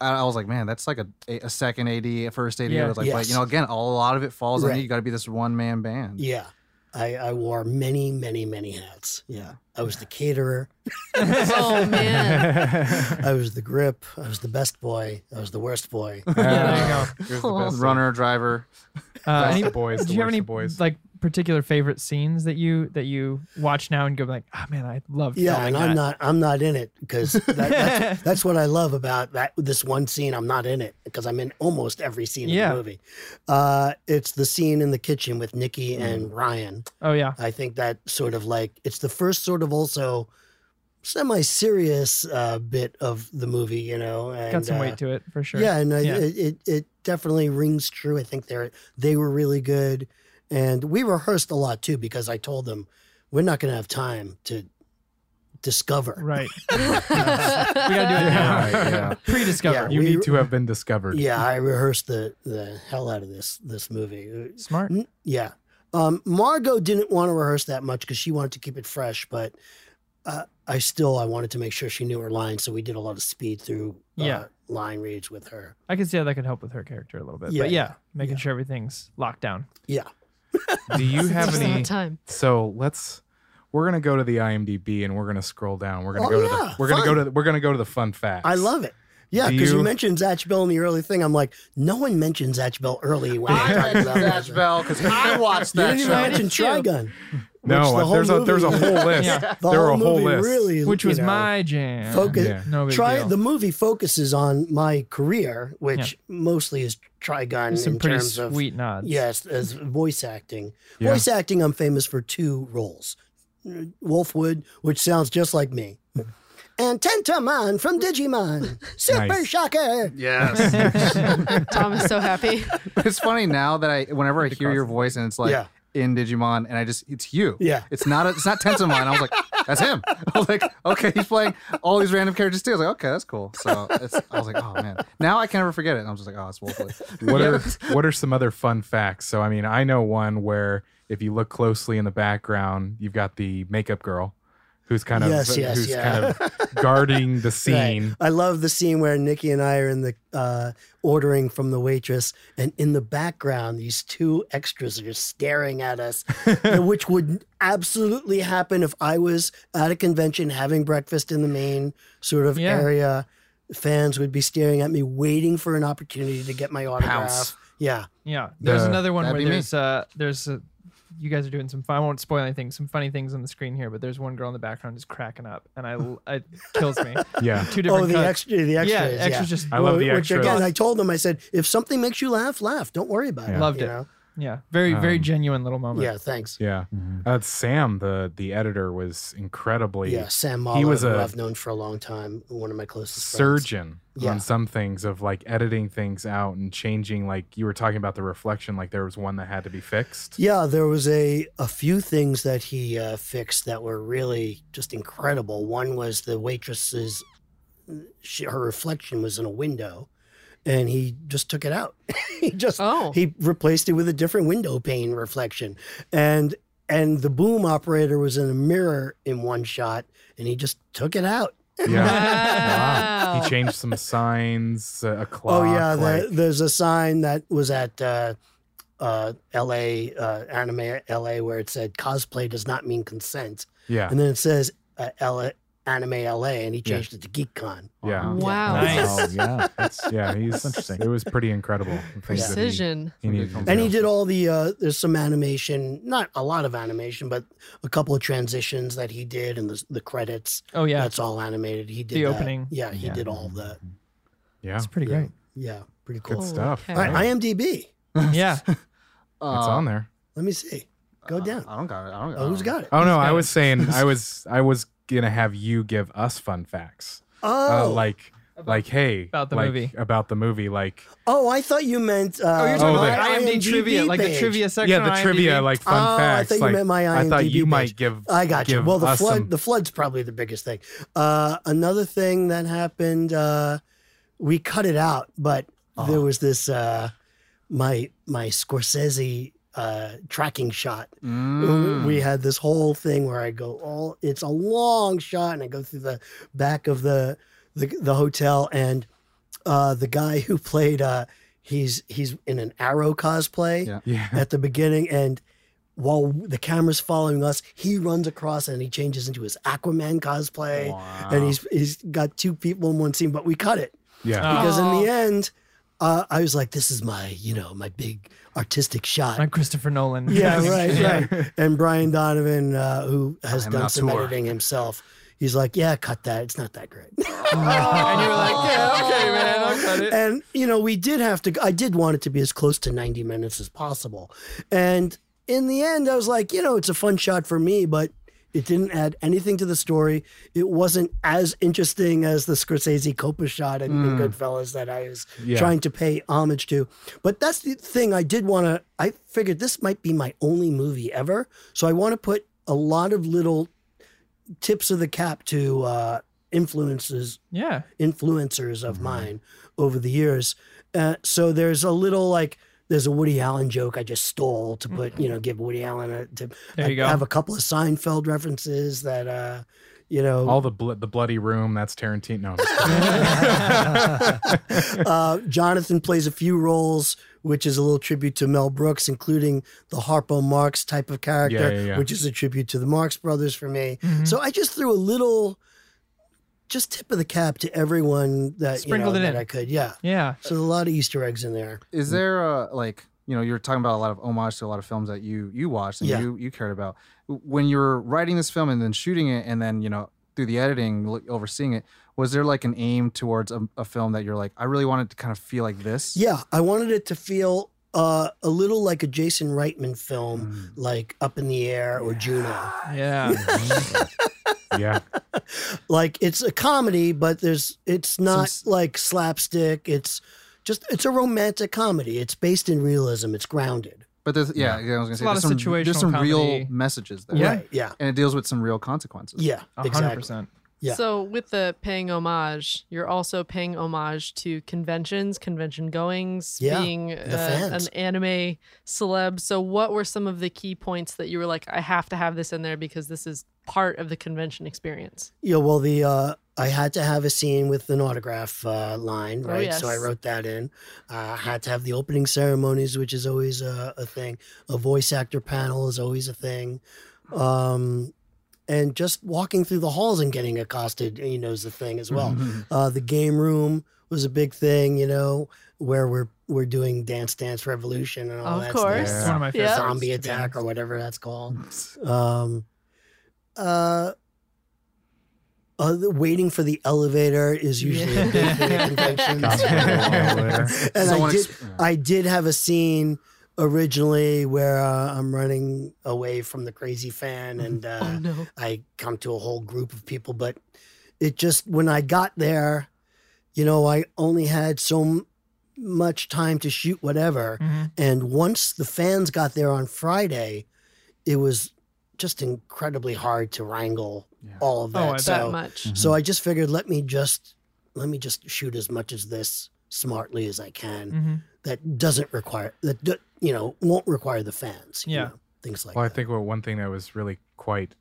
I I was like, man, that's like a, a second AD, a first AD. Yeah. I was like, but you know, again, a lot of it falls on you. You got to be this one man band. Yeah. I, I wore many, many, many hats. Yeah. I was the caterer. oh man. I was the grip. I was the best boy. I was the worst boy. Yeah, there you go. Here's the best Runner, driver. Uh, Best any, boys, do you have any boys. like particular favorite scenes that you that you watch now and go like, ah man, I love Yeah, and I'm that." not. I'm not in it because that, that's, that's what I love about that. This one scene, I'm not in it because I'm in almost every scene Yeah. of the movie. Uh, it's the scene in the kitchen with Nikki Mm. and Ryan. Oh yeah, I think that sort of like it's the first sort of also semi-serious uh, bit of the movie. You know, and, got some uh, weight to it for sure. Yeah, and Yeah. It, it it definitely rings true. I think they're they were really good, and we rehearsed a lot too because I told them we're not going to have time to discover. Right. we gotta do it now. Right, yeah. Pre-discover. Yeah. you we- need to have been discovered. Yeah, I rehearsed the the hell out of this this movie. Smart. Yeah, um, Margot didn't want to rehearse that much because she wanted to keep it fresh, but. Uh, I still I wanted to make sure she knew her lines, so we did a lot of speed through uh, Yeah. line reads with her. I can see how that could help with her character a little bit. Yeah, but yeah, yeah, making yeah. sure everything's locked down. Yeah, Do you have any? time. So let's. We're gonna go to the IMDb and we're gonna scroll down. We're gonna Oh, go to yeah, the. We're gonna go to. The, we're gonna go to the fun facts. I love it. Yeah, because you, you- mentioned Zatch Bell in the early thing. I'm like, no one mentions Zatch Bell early when I they're mentioned about Zatch Bell because I watched that. You that didn't even show. mention. Trigun. No, the whole there's a there's a whole list. Yeah. The there were whole a whole movie list. really, Which was know, my jam. focus. Yeah. No Try deal. the movie focuses on my career, which mostly is Trigun Some in pretty terms of sweet nods. Yes, as voice acting. Yeah. Voice acting, I'm famous for two roles Wolfwood, which sounds just like me, and Tentomon from Digimon. Super Nice. shocker. Yes. Tom is so happy. it's funny now that I, whenever I hear your voice and it's like Yeah. in Digimon, and I just, it's you. Yeah. It's not, a, it's not Tentomon. I was like, that's him. I was like, okay, he's playing all these random characters too. I was like, okay, that's cool. So it's, I was like, oh man. Now I can never forget it. And I'm just like, oh, it's Wolfwood. What are what are some other fun facts? So I mean, I know one where if you look closely in the background, you've got the makeup girl who's kind of Yes, yes, who's yeah. kind of guarding the Right. scene. I love the scene where Nikki and I are in the uh, ordering from the waitress, and in the background, these two extras are just staring at us, which would absolutely happen if I was at a convention having breakfast in the main sort of Yeah. area. Fans would be staring at me, waiting for an opportunity to get my autograph. Pounce. Yeah, Yeah, there's The- another one where there's uh there's uh you guys are doing some fun. I won't spoil anything. Some funny things on the screen here, but there's one girl in the background just cracking up, and I it kills me. Yeah. Two different oh, the cuts. extra, the extras. yeah, Yeah, just I love the Which again, I told them, I said, if something makes you laugh, laugh. Don't worry about it. Loved you it. know? Yeah, very very Um, genuine little moment. Yeah, thanks. Yeah. Uh, Sam, the the editor, was incredibly Yeah, Sam Mahler, he was who a I've known for a long time, one of my closest friends. surgeon Yeah. on some things of like editing things out and changing. Like you were talking about the reflection, like there was one that had to be fixed. Yeah, there was a a few things that he uh, fixed that were really just incredible. One was the waitress's she, her reflection was in a window, and he just took it out. he just Oh. he replaced it with a different window pane reflection, and and the boom operator was in a mirror in one shot, and he just took it out. Yeah. Wow. He changed some signs, uh, a clock. Oh yeah, like, the, there's a sign that was at uh, uh, L.A. Uh, Anime L.A. where it said cosplay does not mean consent, yeah, and then it says uh, L- Anime L.A. and he Yeah. changed it to GeekCon. yeah, Wow. Nice. Oh yeah, that's yeah. He's interesting. It was pretty incredible. the things that he- Precision. He, And he did all the uh, there's some animation, not a lot of animation, but a couple of transitions that he did, and the the credits. Oh yeah, That's all animated. He did The that. opening. Yeah, he Yeah. did all of that. Yeah, it's pretty Yeah. great. Yeah, pretty cool. good stuff. okay. All right, IMDb. Yeah, It's on there. Let me see. Go down. I don't got it. I don't. Oh, who's got it? Oh no, I was saying I was I was gonna have you give us fun facts. Oh, Uh, like like hey About the like, movie. about the movie like oh, I thought you meant. Uh, Oh, you're talking my about IMDb, trivia, like the trivia section. yeah the on trivia IMDb. like fun Oh, I facts thought you like meant my I thought you IMDb might give I got you. Well, the flood, some- the flood's probably the biggest thing. Uh, another thing that happened, uh, we cut it out, but there was this uh, my my Scorsese uh, tracking shot. Mm. We had this whole thing where I go all it's a long shot, and I go through the back of the the, the hotel, and uh, the guy who played uh, he's he's in an Arrow cosplay Yeah. yeah at the beginning and while the camera's following us he runs across and he changes into his aquaman cosplay Wow. and he's he's got two people in one scene but we cut it yeah because in the end uh, i was like this is my you know my big artistic shot on Christopher Nolan. yeah right right and brian donovan uh, who has I'm done some auteur. editing himself he's like yeah cut that it's not that great and you were like, yeah, okay, man, I'll cut it. and you know we did have to i did want it to be as close to 90 minutes as possible and in the end i was like you know it's a fun shot for me but it didn't add anything to the story. It wasn't as interesting as the scorsese copa shot in, in goodfellas that i was Yeah. trying to pay homage to. But that's the thing i did want to i figured this might be my only movie ever. So i want to put a lot of little tips of the cap to uh influences Yeah, influencers of mine over the years. Uh, so there's a little like there's a Woody Allen joke I just stole to put you know give Woody Allen a to There you I go. have a couple of Seinfeld references that uh you know all the bl- the bloody room that's Tarantino. I'm just kidding. uh, Jonathan plays a few roles, which is a little tribute to Mel Brooks, including the Harpo Marx type of character, Yeah, yeah, yeah. which is a tribute to the Marx brothers for me. So I just threw a little just tip of the cap to everyone that Sprinkled you know, it that in. I could. Yeah. Yeah. So a lot of Easter eggs in there. Is there a like you know you're talking about a lot of homage to a lot of films that you you watched and Yeah. you you cared about when you were writing this film and then shooting it and then you know through the editing overseeing it was there like an aim towards a, a film that you're like I really wanted to kind of feel like this Yeah, I wanted it to feel uh, a little like a Jason Reitman film, like Up in the Air or Juno. Yeah. Yeah. Like it's a comedy, but there's it's not s- like slapstick. It's just it's a romantic comedy. It's based in realism. It's grounded. but there's yeah, yeah. I was gonna say a lot there's of some, there's some real messages there Yeah. Right. Yeah. and it deals with some real consequences Yeah. A hundred Exactly. percent. Yeah. So with the paying homage, you're also paying homage to conventions, convention goings, Yeah, being uh, an anime celeb. So what were some of the key points that you were like, I have to have this in there because this is part of the convention experience? Yeah. Well, the uh, I had to have a scene with an autograph uh, line, Oh, right? So I wrote that in. Uh, I had to have the opening ceremonies, which is always a, a thing. A voice actor panel is always a thing. Um, and just walking through the halls and getting accosted, you know, is the thing as well. Uh, the game room was a big thing, you know, where we're we're doing Dance Dance Revolution and all Of that course. stuff. It's one of my favorite. Yeah. Zombie attack honest. or whatever that's called. Um, uh, uh, waiting for the elevator is usually a big thing at conventions. and I did. I did have a scene originally where uh, I'm running away from the crazy fan, and uh, Oh no. I come to a whole group of people. But it just when I got there, you know, I only had so m- much time to shoot whatever, Mhm. and once the fans got there on Friday, it was just incredibly hard to wrangle Yeah. all of Oh, that. I bet. so, That much. so I just figured let me just let me just shoot as much as this smartly as I can. Mhm. That doesn't require that do- you know won't require the fans. you Yeah. know, things like that. Well, I think what one thing that was really quite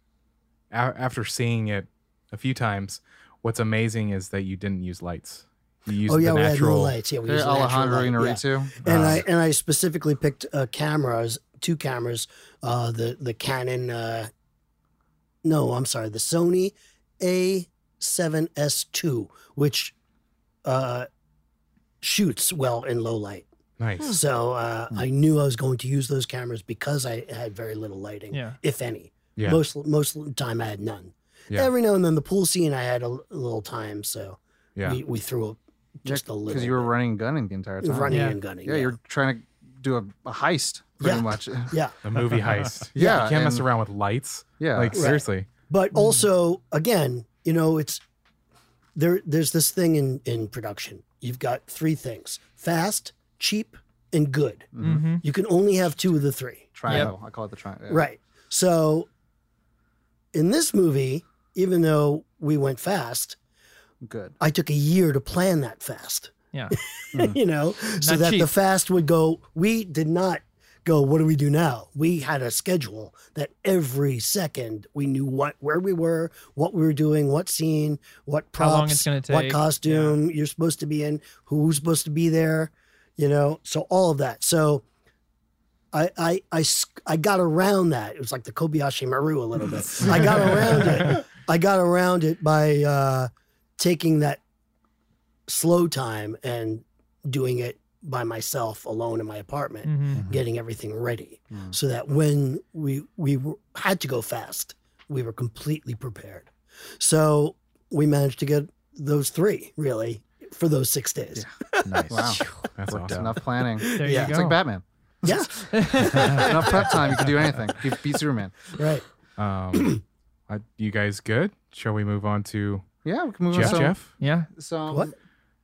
a- after seeing it a few times, what's amazing is that you didn't use lights. You used oh yeah, the we had natural. no lights. Yeah, we used natural Alejandro light, yeah. Inarritu and Uh, I and I specifically picked uh, cameras, two cameras, uh, the the Canon. Uh, no, I'm sorry, the Sony A7S2, which uh, shoots well in low light. Nice. So uh, I knew I was going to use those cameras because I had very little lighting, Yeah. if any. Yeah. Most most of the time I had none. Yeah. Every now and then the pool scene I had a little time, so Yeah. we, we threw a, just a little. because you were bit. running and gunning the entire time running Yeah. and gunning. yeah, you're trying to do a, a heist pretty Yeah. much yeah. A movie heist. Yeah, You can't mess around with lights. yeah Like seriously. But also, again, you know, it's there. There's this thing in in production. You've got three things: fast, cheap, and good. Mm-hmm. You can only have two of the three. triangle I call it the triangle Right. So, in this movie, even though we went fast, good I took a year to plan that fast. Yeah. you know, so Not that the fast would go. We did not go. What do we do now? We had a schedule that every second we knew what where we were, what we were doing, what scene, what How props, long it's gonna what take, costume you're supposed to be in, who's supposed to be there. You know, so all of that. So. I, I, I, I got around that. It was like the Kobayashi Maru a little bit. I got around it. I got around it by uh, taking that slow time and doing it by myself alone in my apartment, Mm-hmm. getting everything ready, so that when we we were, had to go fast, we were completely prepared. So we managed to get those three really for those six days. Nice. wow That's awesome. enough planning There Yeah. you go. it's like Batman Yeah, enough prep time you can do anything you beat Superman right. Um, uh, you guys good? Shall we move on to yeah we can move Jeff? on Jeff? Yeah. So What?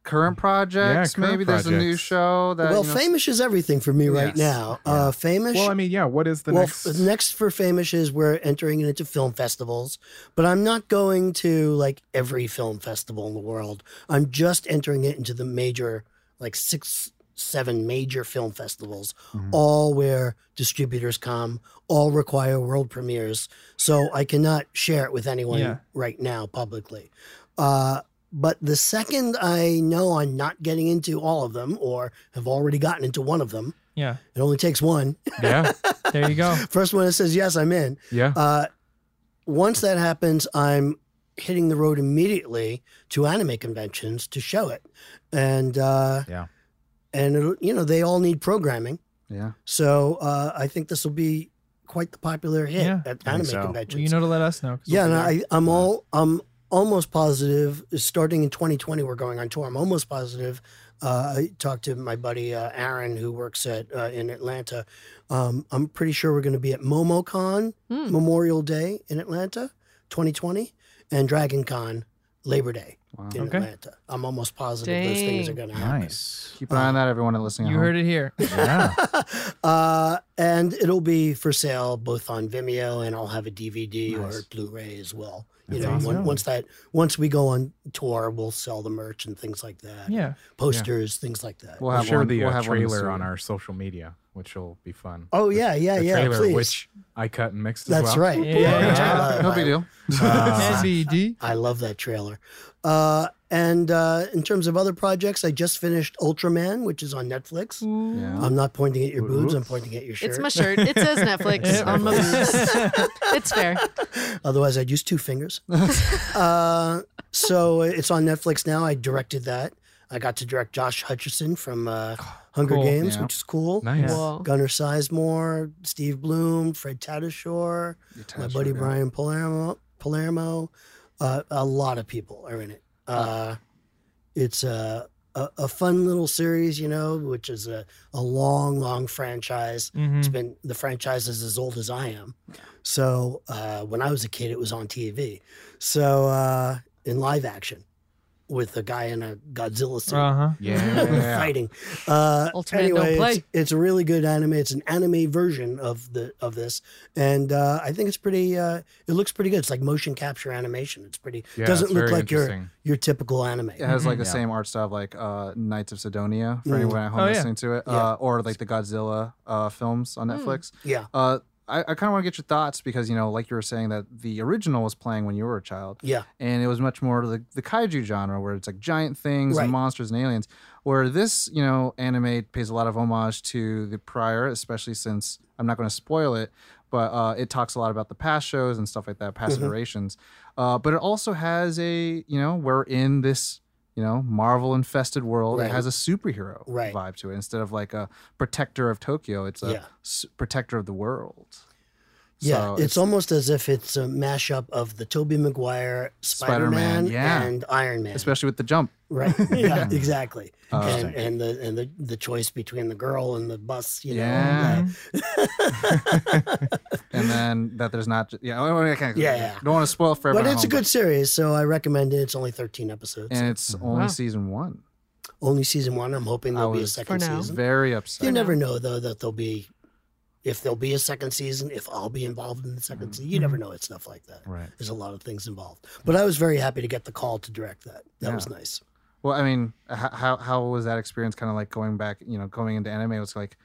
Current projects current maybe there's a new show that well, you know, Famous is everything for me right Yes. now. Uh, Famous. Well, I mean, yeah. What is the well, next? f- next for Famous is we're entering into film festivals, but I'm not going to like every film festival in the world. I'm just entering it into the major, like six, seven major film festivals, all where distributors come, all require world premieres. So I cannot share it with anyone Yeah. right now publicly. Uh, but the second I know I'm not getting into all of them or have already gotten into one of them, Yeah. it only takes one. yeah, There you go. First one that says yes, I'm in. yeah. Uh, once that happens, I'm hitting the road immediately to anime conventions to show it, and uh, Yeah. and it'll, you know they all need programming. Yeah. So uh, I think this will be quite the popular hit Yeah. at anime so. conventions. Well, you know to let us know. yeah, we'll and be. I, I'm all I'm almost positive. Starting in 2020, we're going on tour. I'm almost positive. Uh, I talked to my buddy uh, Aaron, who works at uh, in Atlanta. Um, I'm pretty sure we're going to be at MomoCon Hmm. Memorial Day in Atlanta, 2020, and Dragon Con Labor Day Wow. in Okay. Atlanta. I'm almost positive those things are going to happen. Nice. Keep an eye on that, everyone that listening. at you home. heard it here. Yeah. uh, and it'll be for sale both on Vimeo and I'll have a DVD or Blu-ray as well. You know, awesome. once that once we go on tour, we'll sell the merch and things like that. Yeah. posters, things like that. We'll We'll have share one, the we'll uh, have one in the trailer on our social media, which will be fun. oh yeah, yeah, the yeah. trailer, please. which I cut and mixed as That's well. right. Yeah. which I. No big deal. Uh, NBD. I love that trailer. Uh, and uh, in terms of other projects, I just finished Ultraman, which is on Netflix. Yeah. I'm not pointing at your boobs. I'm pointing at your shirt. It's my shirt. It says Netflix on my boobs. It's fair. Otherwise, I'd use two fingers. uh, so it's on Netflix now. I directed that. I got to direct Josh Hutcherson from uh, Hunger Cool. Games, Yeah. which is cool. Nice. Whoa. Gunnar Sizemore, Steve Blum, Fred Tatasciore, my buddy Brian Palermo. Palermo. Uh, a lot of people are in it. Uh, it's a, a a fun little series, you know, which is a, a long, long franchise. Mhm. It's been the franchise is as old as I am. So uh, when I was a kid, it was on TV. So uh, in live action, with a guy in a Godzilla suit Uh huh. Yeah. fighting. Uh, Ultraman don't anyway, play. It's, it's a really good anime. It's an anime version of the of this, and uh, I think it's pretty. Uh, it looks pretty good. It's like motion capture animation. It's pretty. Yeah, doesn't it's look like your your typical anime. It has like the Yeah. same art style like uh, Knights of Sidonia for Mm. anyone at home Oh, yeah. listening to it, Yeah. uh, or like the Godzilla uh, films on Netflix. Yeah, Uh, I, I kind of want to get your thoughts because you know, like you were saying, that the original was playing when you were a child, yeah, and it was much more the the kaiju genre where it's like giant things Right. and monsters and aliens. Where this, you know, anime pays a lot of homage to the prior, especially since I'm not going to spoil it, but uh, it talks a lot about the past shows and stuff like that, past Mhm. iterations. Uh, but it also has a, you know, we're in this, you know, Marvel infested world. Right. It has a superhero Right. vibe to it instead of like a protector of Tokyo. It's a Yeah. s- protector of the world. Yeah. So it's, almost as if it's a mashup of the Tobey Maguire Spider Man yeah. and Iron Man. especially with the jump. Right. Yeah, exactly. Uh, and and the and the the choice between the girl and the bus. You Yeah. know. and then that there's not, yeah, I can't, Yeah, yeah. don't want to spoil it for But everyone. it's a at home, good series, so I recommend it. It's only 13 episodes. and it's only Wow. season one. Only season one. I'm hoping there'll be a second season. Very upset. You never know though that there'll be if there'll be a second season, if I'll be involved in the 2nd mm-hmm. season. You never mm-hmm. know it's stuff like that. Right. There's a lot of things involved. But I was very happy to get the call to direct that. That Yeah. was nice. Well, I mean, how how was that experience? Kind of like going back, you know, going into anime. It was like,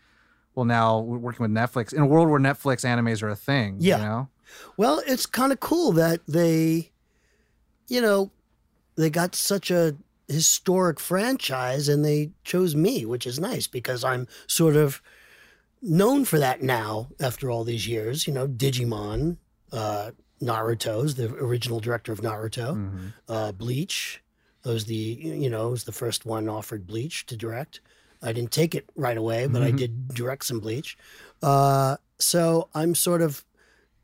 well, now we're working with Netflix in a world where Netflix animes are a thing. Yeah. You know? Well, it's kind of cool that they you know, they got such a historic franchise and they chose me, which is nice because I'm sort of known for that now after all these years. You know, Digimon, uh, Naruto's the original director of Naruto, Mm-hmm. uh, Bleach. Was the you know was the first one offered Bleach to direct. I didn't take it right away, but I did direct some Bleach. Uh, so I'm sort of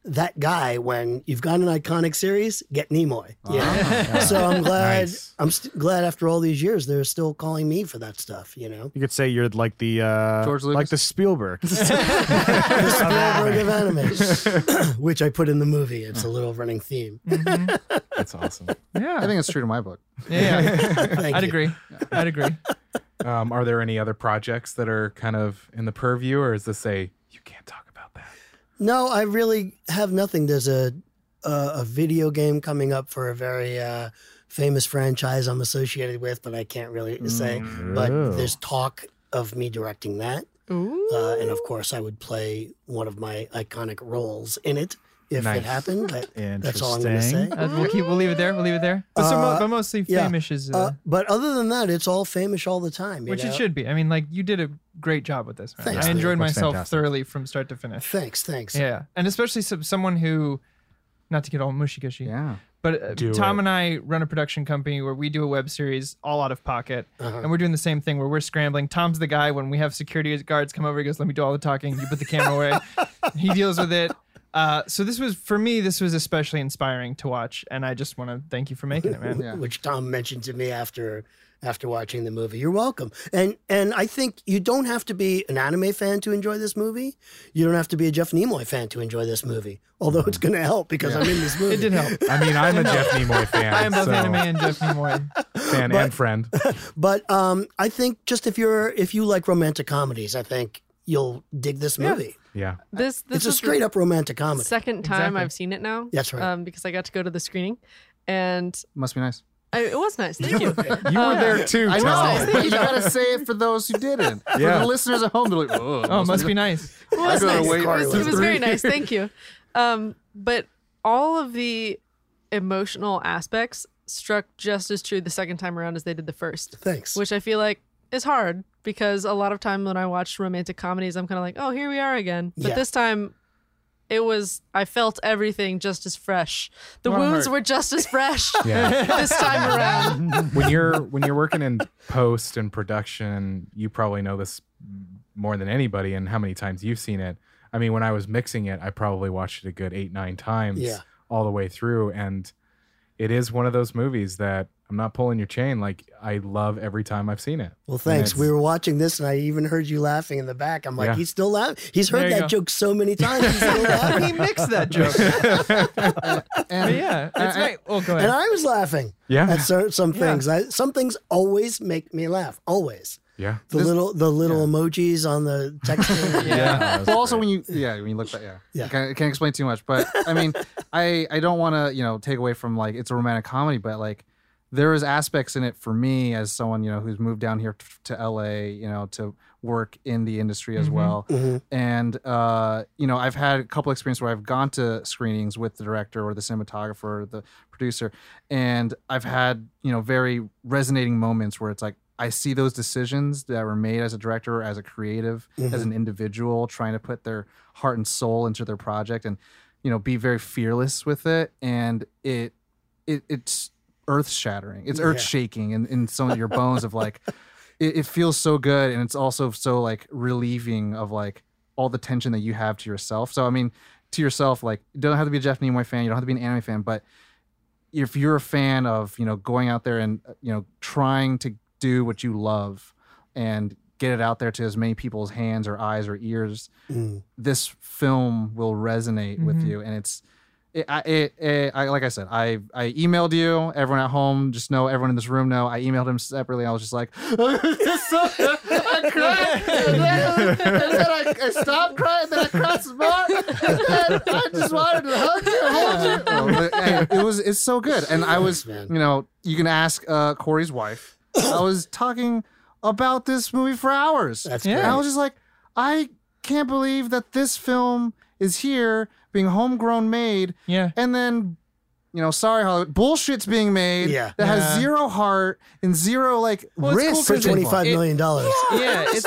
that guy when you've got an iconic series, get Nimoy. Yeah. so I'm glad. Nice. I'm st- glad after all these years they're still calling me for that stuff. You know, You could say you're like the uh, George like the Spielberg. the Spielberg of anime, which I put in the movie. It's a little running theme. That's awesome. Yeah. I think it's true to my book. yeah. yeah. Thank I'd you. agree. I'd agree. Um, are there any other projects that are kind of in the purview, or is this a you can't talk about that? No, I really have nothing. There's a a, a video game coming up for a very uh, famous franchise I'm associated with, but I can't really say. But Oh. there's talk of me directing that, uh, and of course, I would play one of my iconic roles in it if Nice. it happened. But that's all I'm going to say. Uh, we'll keep. We'll leave it there. We'll leave it there. But, so, mo- Uh, but mostly yeah. famous is, uh, Uh, but other than that, it's all Famous all the time. you which know? it should be. I mean, like you did a great job with this. Man. Thanks, I enjoyed Looks myself fantastic. thoroughly from start to finish. Thanks, thanks. Yeah, and especially some, someone who, not to get all mushy gushy, Yeah. But uh, Do Tom it. and I run a production company where we do a web series all out of pocket, Uh-huh. and we're doing the same thing where we're scrambling. Tom's the guy when we have security guards come over. He goes, "Let me do all the talking." You put the camera away. he deals with it. Uh, so this was for me. This was especially inspiring to watch, and I just want to thank you for making it, man. Yeah. which Tom mentioned to me after after watching the movie. You're welcome. And and I think you don't have to be an anime fan to enjoy this movie. You don't have to be a Jeff Nimoy fan to enjoy this movie. Although it's going to help because I'm in this movie. It did help. I mean, I'm a Jeff Nimoy fan. I am both so- anime and Jeff Nimoy. fan and friend. But um, I think just if you're if you like romantic comedies, I think you'll dig this movie. Yeah. This this It's a straight up romantic comedy. second time Exactly. I've seen it now. That's right. Um, because I got to go to the screening, and Must be nice. I, it was nice. Thank you. You were there too, I Tom. know, but you gotta say it for those who didn't. For Yeah. the listeners at home, they're like, "Oh, Oh, must be nice. It was gotta nice. wait It was, for it was three. very nice. Thank you. Um, but all of the emotional aspects struck just as true the second time around as they did the first, Thanks. which I feel like is hard because a lot of time when I watch romantic comedies, I'm kind of like, oh, here we are again. But Yeah. this time, it was I felt everything just as fresh. The One wounds heart. were just as fresh Yeah. this time around. when you're when you're working in post and production, you probably know this more than anybody and how many times you've seen it. I mean, when I was mixing it, I probably watched it a good eight, nine times Yeah. all the way through. And it is one of those movies that I'm not pulling your chain. Like I love every time I've seen it. Well, thanks. We were watching this, and I even heard you laughing in the back. I'm like, Yeah. he's still laughing. He's heard that go. joke so many times. He's still laughing. he mixed that joke. And yeah, it's I- great. Oh, go And. I was laughing Yeah. at cer- some Yeah. things. I, some things always make me laugh. Always. Yeah. The little the little emojis on the text. yeah. Well, also when you yeah when you look back yeah Yeah. I can't, I can't explain too much, but I mean I I don't want to you know take away from like it's a romantic comedy, but like there is aspects in it for me as someone you know who's moved down here t- to L.A. you know to work in the industry as mm-hmm. well, mm-hmm. and uh you know I've had a couple experiences where I've gone to screenings with the director or the cinematographer or the producer, and I've had you know very resonating moments where it's like. I see those decisions that were made as a director, as a creative, as mm-hmm. an individual, trying to put their heart and soul into their project, and you know, be very fearless with it. And it, it it's earth shattering. It's earth shaking in, in some of your bones of like, it, it feels so good, and it's also so like relieving of like all the tension that you have to yourself. So I mean, to yourself, like, you don't have to be a Jeff Nimoy fan, you don't have to be an anime fan, but if you're a fan of you know going out there and uh, you know trying to do what you love and get it out there to as many people's hands or eyes or ears Mm. this film will resonate with you and it's it, it, it, I like I said, I I emailed you. Everyone at home, just know. Everyone in this room know. I emailed him separately. I was just like, I cried, and then, and then I, I stopped crying, then I cried some more, and then I just wanted to hug you, hold you. Oh, but, hey, it was it's so good, and I was, you know, you can ask uh, Corey's wife. I was talking about this movie for hours. That's Yeah. And I was just like, I can't believe that this film is here being homegrown made. Yeah. And then, you know, sorry, Hollywood, bullshit's being made Yeah. that has Yeah. zero heart and zero like Well, it's cool risk. for 'cause it- twenty five it- million dollars. Yeah, it's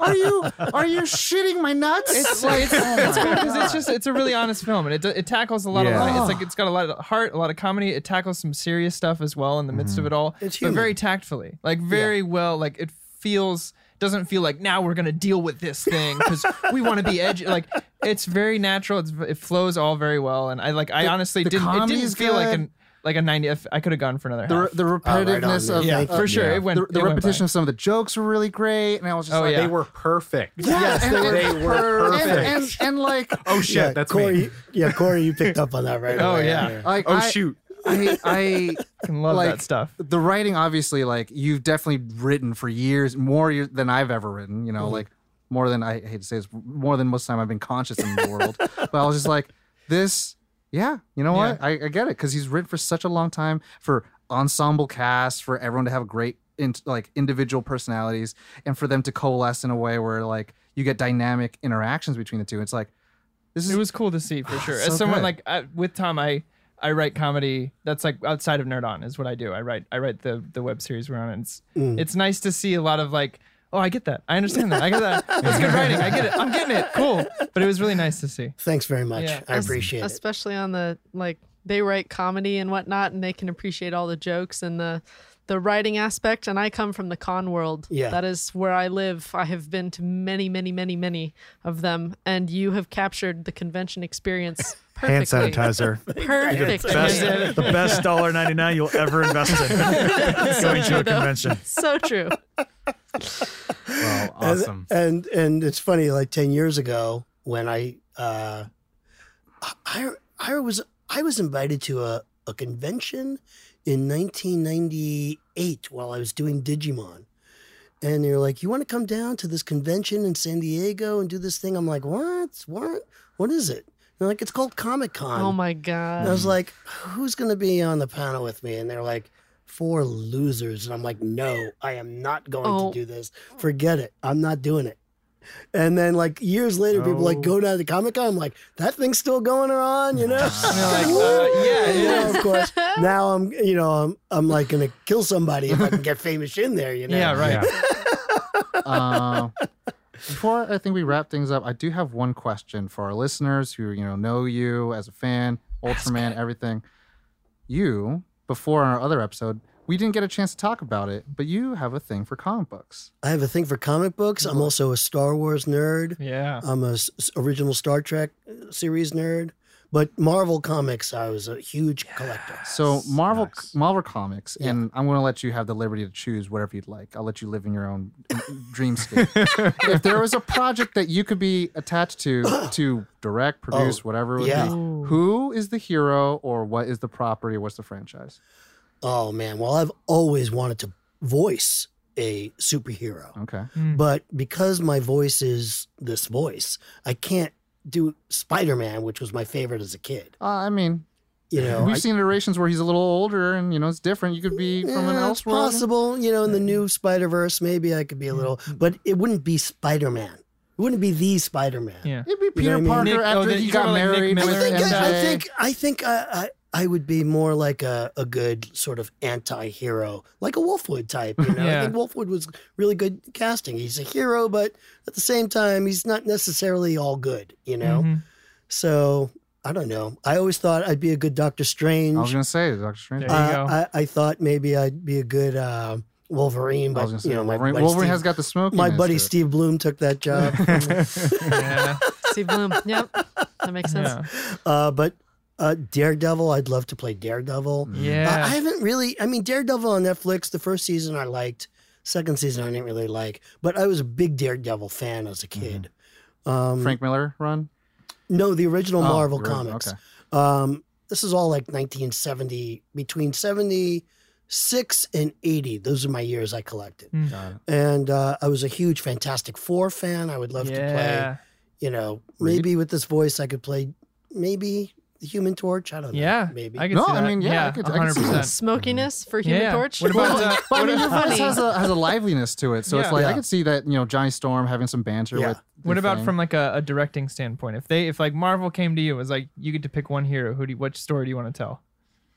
are you are you shitting my nuts? it's like, it's, oh it's cool because it's just it's a really honest film and it it tackles a lot Yeah. of it's like it's got a lot of heart, a lot of comedy. It tackles some serious stuff as well in the midst of mm-hmm. it all, It's but human. very tactfully, like very well. Like it feels doesn't feel like now we're gonna deal with this thing because we want to be edgy. Like it's very natural. It's, it flows all very well, and I like I honestly the didn't. It didn't feel like good. an like a ninety. if- I could have gone for another the, half. the Oh, right on, repetitiveness of yeah, Thank for sure. Yeah. It went. the, the it went repetition by. of some of the jokes were really great, and I was just Oh, like, yeah. They were perfect. yes, they, were and, perfect. and, and like, oh shit, yeah, that's Corey. me. Yeah, Corey, you picked up on that right Oh, away. yeah. like, Oh I, shoot. I, I can love like, that stuff. the writing obviously like you've definitely written for years more than i've ever written you know Mm-hmm. like more than i hate to say this more than most of the time i've been conscious in the world but i was just like this yeah you know what I, I get it because he's written for such a long time for ensemble cast for everyone to have great in, like individual personalities and for them to coalesce in a way where like you get dynamic interactions between the two it's like this is it was cool to see for sure. so As someone good. like I, with Tom, I I write comedy. That's like outside of Nerd On is what I do. I write I write the the web series we're on. And it's Mm. it's nice to see a lot of like. Oh, I get that. I understand that. I get that. That's good writing. I get it. I'm getting it. Cool. But it was really nice to see. Thanks very much. Yeah. I Es- appreciate it. especially on the like they write comedy and whatnot, and they can appreciate all the jokes and the the writing aspect. And I come from the con world. Yeah. that is where I live. I have been to many, many, many, many of them, and you have captured the convention experience Hand sanitizer. Perfect. Best, the best dollar ninety nine you'll ever invest in going to true, a though. convention. so true. Well, awesome. And and it's funny, like ten years ago when I uh I I was I was invited to a, a convention in 1998 while I was doing Digimon. And they're like, "You want to come down to this convention in San Diego and do this thing?" I'm like, "What? What? What is it?" They're like, "It's called Comic Con." Oh my And god. I was like, who's going to be on the panel with me? And they're like, four losers. And I'm like, no, I am not going Oh. to do this. Forget it. I'm not doing it. And then, like, years later, people like go down to the Comic Con. I'm like, that thing's still going on, you know? And like, uh, yeah, it You know, of course. Now I'm, you know, I'm, I'm like going to kill somebody if I can get famous in there, you know? Yeah, right. Yeah. uh, before I think we wrap things up, I do have one question for our listeners who you know know you as a fan, Ultraman, everything. You before our other episode, we didn't get a chance to talk about it, but you have a thing for comic books. I have a thing for comic books. I'm also a Star Wars nerd. Yeah. I'm a s- original Star Trek uh, series nerd. But Marvel comics, I was a huge collector. So Marvel nice. Marvel comics, and I'm going to let you have the liberty to choose whatever you'd like. I'll let you live in your own dreamscape. if there was a project that you could be attached to to direct, produce, Oh, whatever it would yeah. be, who is the hero or what is the property or what's the franchise? Oh man, well I've always wanted to voice a superhero. Okay. Hmm. But because my voice is this voice, I can't do Spider-Man, which was my favorite as a kid. Uh, I mean, You know, we've I- seen iterations where he's a little older and you know it's different. You could be from an Yeah, it's elseworld. possible, you know, in the new Spider-Verse, maybe I could be a hmm. little, but it wouldn't be Spider-Man. It wouldn't be the Spider-Man. Yeah. It'd be You Peter know what I mean? Parker Nick- oh, after the- he you're got talking about, like, married. I think, I, I think, I think I, I, I would be more like a, a good sort of anti-hero, like a Wolfwood type. You know, Yeah. I think Wolfwood was really good casting. He's a hero, but at the same time, he's not necessarily all good. You know, Mhm. so I don't know. I always thought I'd be a good Doctor Strange. I was gonna say Doctor Strange. There you Uh, go. I, I thought maybe I'd be a good uh, Wolverine, I but was gonna say you know, my Wolverine, buddy Wolverine Steve, has got the smoke. my buddy Steve Blum took that job. yeah. Steve Blum. Yep. That makes sense. Yeah. uh, but uh, Daredevil, I'd love to play Daredevil. Yeah. Uh, I haven't really. I mean, Daredevil on Netflix. The first season I liked. Second season I didn't really like, but I was a big Daredevil fan as a kid. Um, Frank Miller run. no, the original Oh, Marvel the original, comics. okay. Um, this is all like 1970, between 76 and 80. Those are my years I collected. Got it. And uh, I was a huge Fantastic Four fan. I would love to play, you know, maybe with this voice I could play maybe the Human Torch. I don't know. Yeah. maybe. I can No, see I mean, yeah, I could- I could see 100%. that. Smokiness for Human Yeah. Torch. What about uh, But I what, mean, your voice has a has a liveliness to it, so it's Yeah. like I Yeah. could see that you know Johnny Storm having some banter Yeah. with. what the about thing. from like a, a directing standpoint? If they if like Marvel came to you and was like you get to pick one hero, who do you, what story do you want to tell?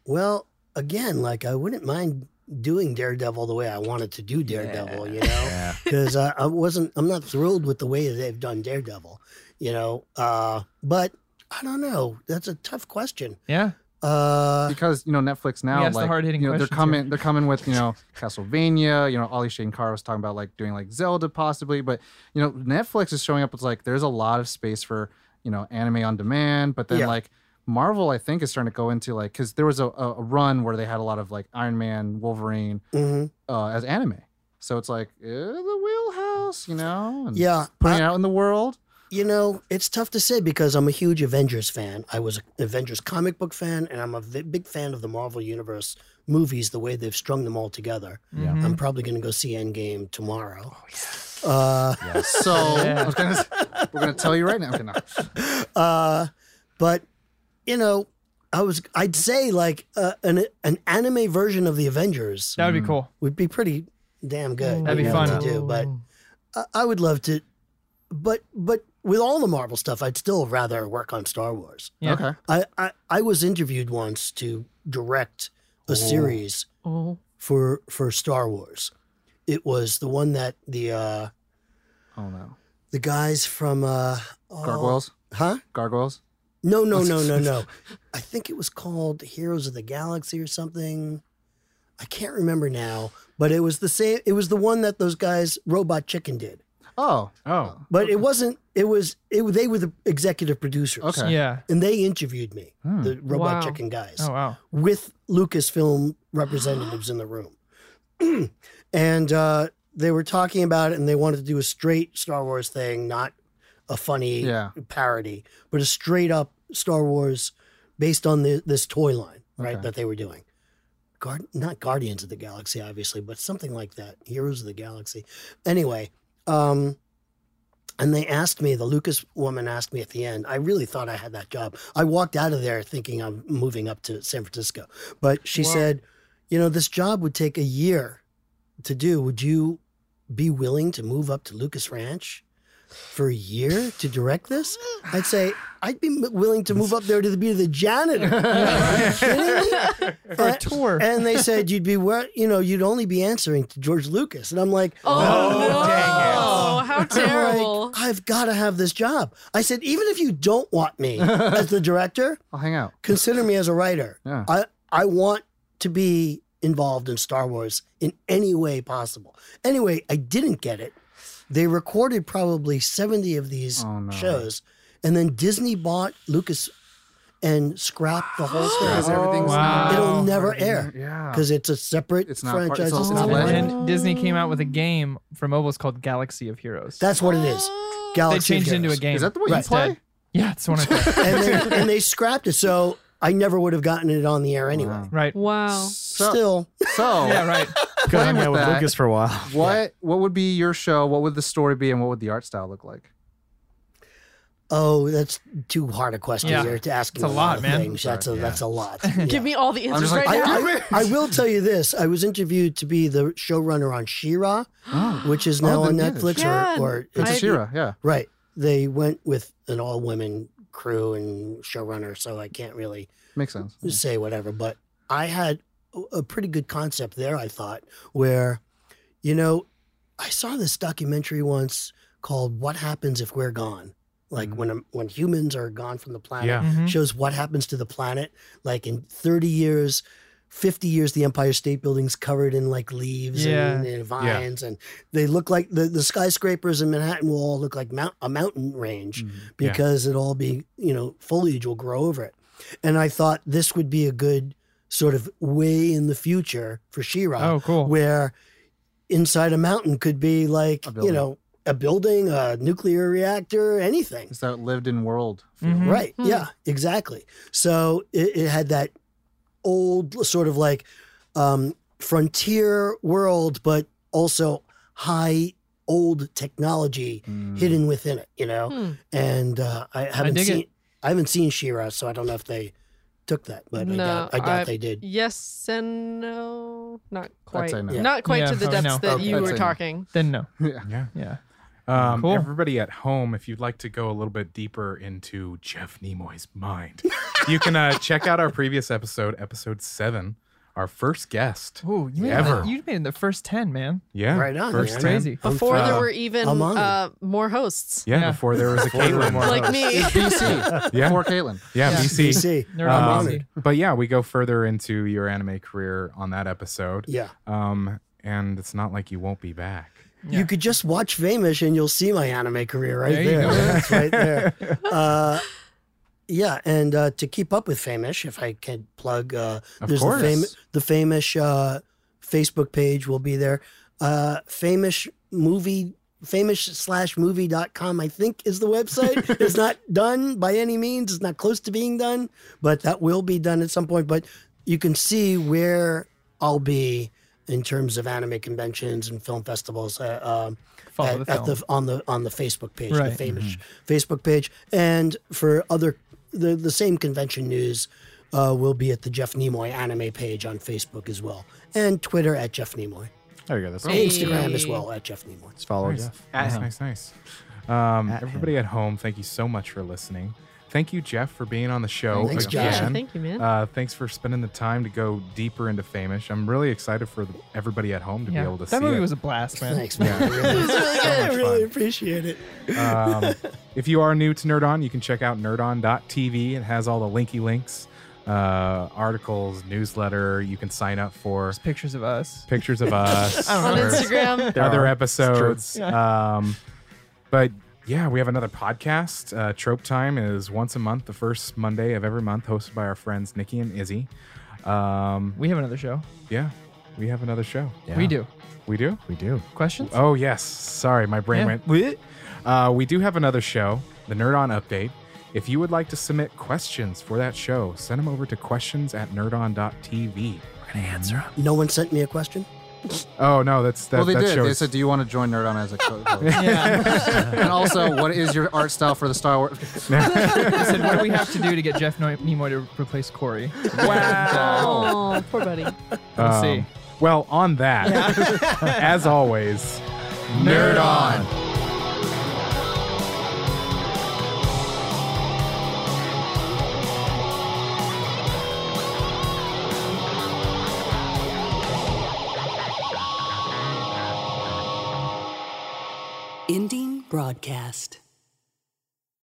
Well, again, like I wouldn't mind doing Daredevil the way I wanted to do Daredevil, you know, because I, I wasn't, I'm not thrilled with the way that they've done Daredevil, you know. Uh, but I don't know. That's a tough question. Yeah. Uh, because you know Netflix now, asked the like hard-hitting you know, they're questions coming, they're coming with you know Castlevania. You know, Adi Shankar was talking about like doing like Zelda possibly, but you know Netflix is showing up It's like there's a lot of space for you know anime on demand, but then Yeah. like Marvel, I think is starting to go into like because there was a, a a run where they had a lot of like Iron Man, Wolverine mhm. uh, as anime, so it's like eh, the wheelhouse, you know, and Yeah. putting I- it out in the world. You know, it's tough to say because I'm a huge Avengers fan. I was an Avengers comic book fan, and I'm a v- big fan of the Marvel Universe movies, the way they've strung them all together. Yeah. Mhm. I'm probably going to go see Endgame tomorrow. uh, So I was gonna, we're gonna tell you right now. Okay, no. uh, but you know, I was I'd say like uh, an an anime version of the Avengers That would be cool. would be pretty damn good. That'd be you know, fun. to do. But I, I would love to. But but with all the Marvel stuff, I'd still rather work on Star Wars. Yeah. Okay. I, I, I was interviewed once to direct a series Oh. for for Star Wars. It was the one that the uh, Oh no. the guys from uh, oh, Gargoyles. huh? Gargoyles. No, no, no, no, no. I think it was called Heroes of the Galaxy or something. I can't remember now, but it was the same. It was the one that those guys, Robot Chicken, did. Oh, Oh, But it wasn't. It was. It. They were the executive producers. Okay. Yeah. And they interviewed me, the Robot Wow. Chicken guys, Oh wow. with Lucasfilm representatives in the room, and uh, they were talking about it, and they wanted to do a straight Star Wars thing, not a funny Yeah. parody, but a straight up Star Wars based on the, this toy line, right? Okay. That they were doing. Guard, not Guardians of the Galaxy, obviously, but something like that. Heroes of the Galaxy. Anyway, um, and they asked me, the Lucas woman asked me at the end. I really thought I had that job. I walked out of there thinking I'm moving up to San Francisco, but she said, "You know, this job would take a year to do. Would you be willing to move up to Lucas Ranch for a year to direct this?" I'd say I'd be willing to move up there to be the janitor. Are you kidding me? For a And- tour. And they said you'd be where you know you'd only be answering to George Lucas, and I'm like, Oh, no! dang How terrible! like, I've got to have this job. I said, even if you don't want me as the director, I'll hang out. consider me as a writer. Yeah. I, I want to be involved in Star Wars in any way possible. Anyway, I didn't get it. They recorded probably 70 of these Oh, no. shows, and then Disney bought Lucas and scrap the whole Because thing. everything's Wow. It'll never air Yeah. because it's a separate It's not part- franchise. it's It's not it's legend. And Disney came out with a game for mobiles called Galaxy of Heroes. That's what it is. they Galaxy of changed into a game. Is that the way Right. you play? Instead. Yeah, it's the one I play. and they, and they scrapped it. So I never would have gotten it on the air anyway. Wow. right. Wow. So, Still, so Yeah, right. Could Playing hang out with with Lucas for a while. what what would be your show? What would the story be, and what would the art style look like? Oh, that's too hard a question Yeah. here to ask. It's me a lot, of man. things. That's a Sorry, that's a lot. Give me all the answers like, right I, now. I, I will tell you this. I was interviewed to be the showrunner on She-Ra, which is oh, now Oh, on they. Netflix. Yeah. Or, or Princess I- She-Ra, yeah. right, they went with an all-women crew and showrunner, so I can't really Makes sense. say whatever, but I had a- a pretty good concept there, I thought, where, you know, I saw this documentary once called What Happens If We're Gone? Like when when humans are gone from the planet, Yeah. Mhm. shows what happens to the planet. Like in 30 years, 50 years, the Empire State Building's covered in like leaves Yeah. and, and vines, and they look like the, the skyscrapers in Manhattan will all look like mount, a mountain range Yeah. because it'll all be you know foliage will grow over it. And I thought this would be a good sort of way in the future for She-Ra, Oh, cool. where inside a mountain could be like you know a building, a nuclear reactor, anything. It's that lived in world. feel. Mhm. Right. Yeah, exactly. So it, it had that old sort of like um, frontier world, but also high old technology Mm. hidden within it, you know? Hmm. And uh, I haven't dig seen it. I haven't seen She-Ra, so I don't know if they took that, but I doubt, I doubt I- they did. Yes and no, not quite. no. Yeah. Not quite Yeah, to the depths no. that Okay, you I'd were say no. talking. Then no. Yeah. Yeah. Yeah. Um, Cool. Everybody at home, if you'd like to go a little bit deeper into Jeff Nimoy's mind, you can uh, check out our previous episode, episode seven, our first guest. Ooh, you made, Ever. it, you made it in the first 10, man. Yeah, Right on, first man. time. Crazy. I'm Before there were even uh, more hosts. Yeah, Yeah. before there was a Caitlin. more Like me. It's BC. Yeah. Before Caitlin. Yeah, Yeah. BC. BC. Um, but yeah, we go further into your anime career on that episode. Yeah. Um, and it's not like you won't be back. Yeah. You could just watch Famish and you'll see my anime career right There there. That's right there. Uh, yeah, and uh, to keep up with Famish, if I can plug, uh, there's course. the, fam- the Famish uh, Facebook page will be there. Uh, Famish movie, Famish slash movie.com, I think is the website. it's not done by any means. It's not close to being done, but that will be done at some point. But you can see where I'll be in terms of anime conventions and film festivals. Uh, um, at, the at the on the on the Facebook page, Right. the famous Facebook page, and for other the the same convention news uh, will be at the Jeff Nimoy anime page on Facebook as well, and Twitter at Jeff Nimoy, There you go. That's Hey. Instagram as well at Jeff Nimoy. Let's follow Nice. Jeff. Nice, Yeah. nice, nice. Um, At everybody at home, thank you so much for listening. Thank you, Jeff, for being on the show Thanks, Josh. again. Thank you, man. Uh, thanks for spending the time to go deeper into Famish. I'm really excited for the, everybody at home to Yeah. be able to that see That movie it. was a blast, man. Thanks, man. I really, really I really fun. appreciate it. um, if you are new to Nerd On, you can check out nerdon.tv. It has all the linky links, uh, articles, newsletter. You can sign up for Just pictures of us. pictures of us, On. Instagram. Other episodes. Yeah. Um, but yeah, we have another podcast. Uh, Trope Time is once a month, the first Monday of every month, hosted by our friends Nikki and Izzy. Um, We have another show. yeah, we have another show. Yeah, We do. We do? We do. Questions? Oh, yes. Sorry, my brain Yeah. went. "Bleh." Uh, we do have another show, the Nerd On Update. If you would like to submit questions for that show, send them over to questions at nerdon.tv. We're gonna answer 'em. No one sent me a question. Oh, no, that's that. well, they that did. They said, "Do you want to join Nerd On as a co-host?" Yeah. and also, what is your art style for the Star Wars? I said, what do we have to do to get Jeff Nimoy Nimoy to replace Corey? Oh, poor buddy. We'll Um, see. Well, on that, as always, Nerd On. Broadcast.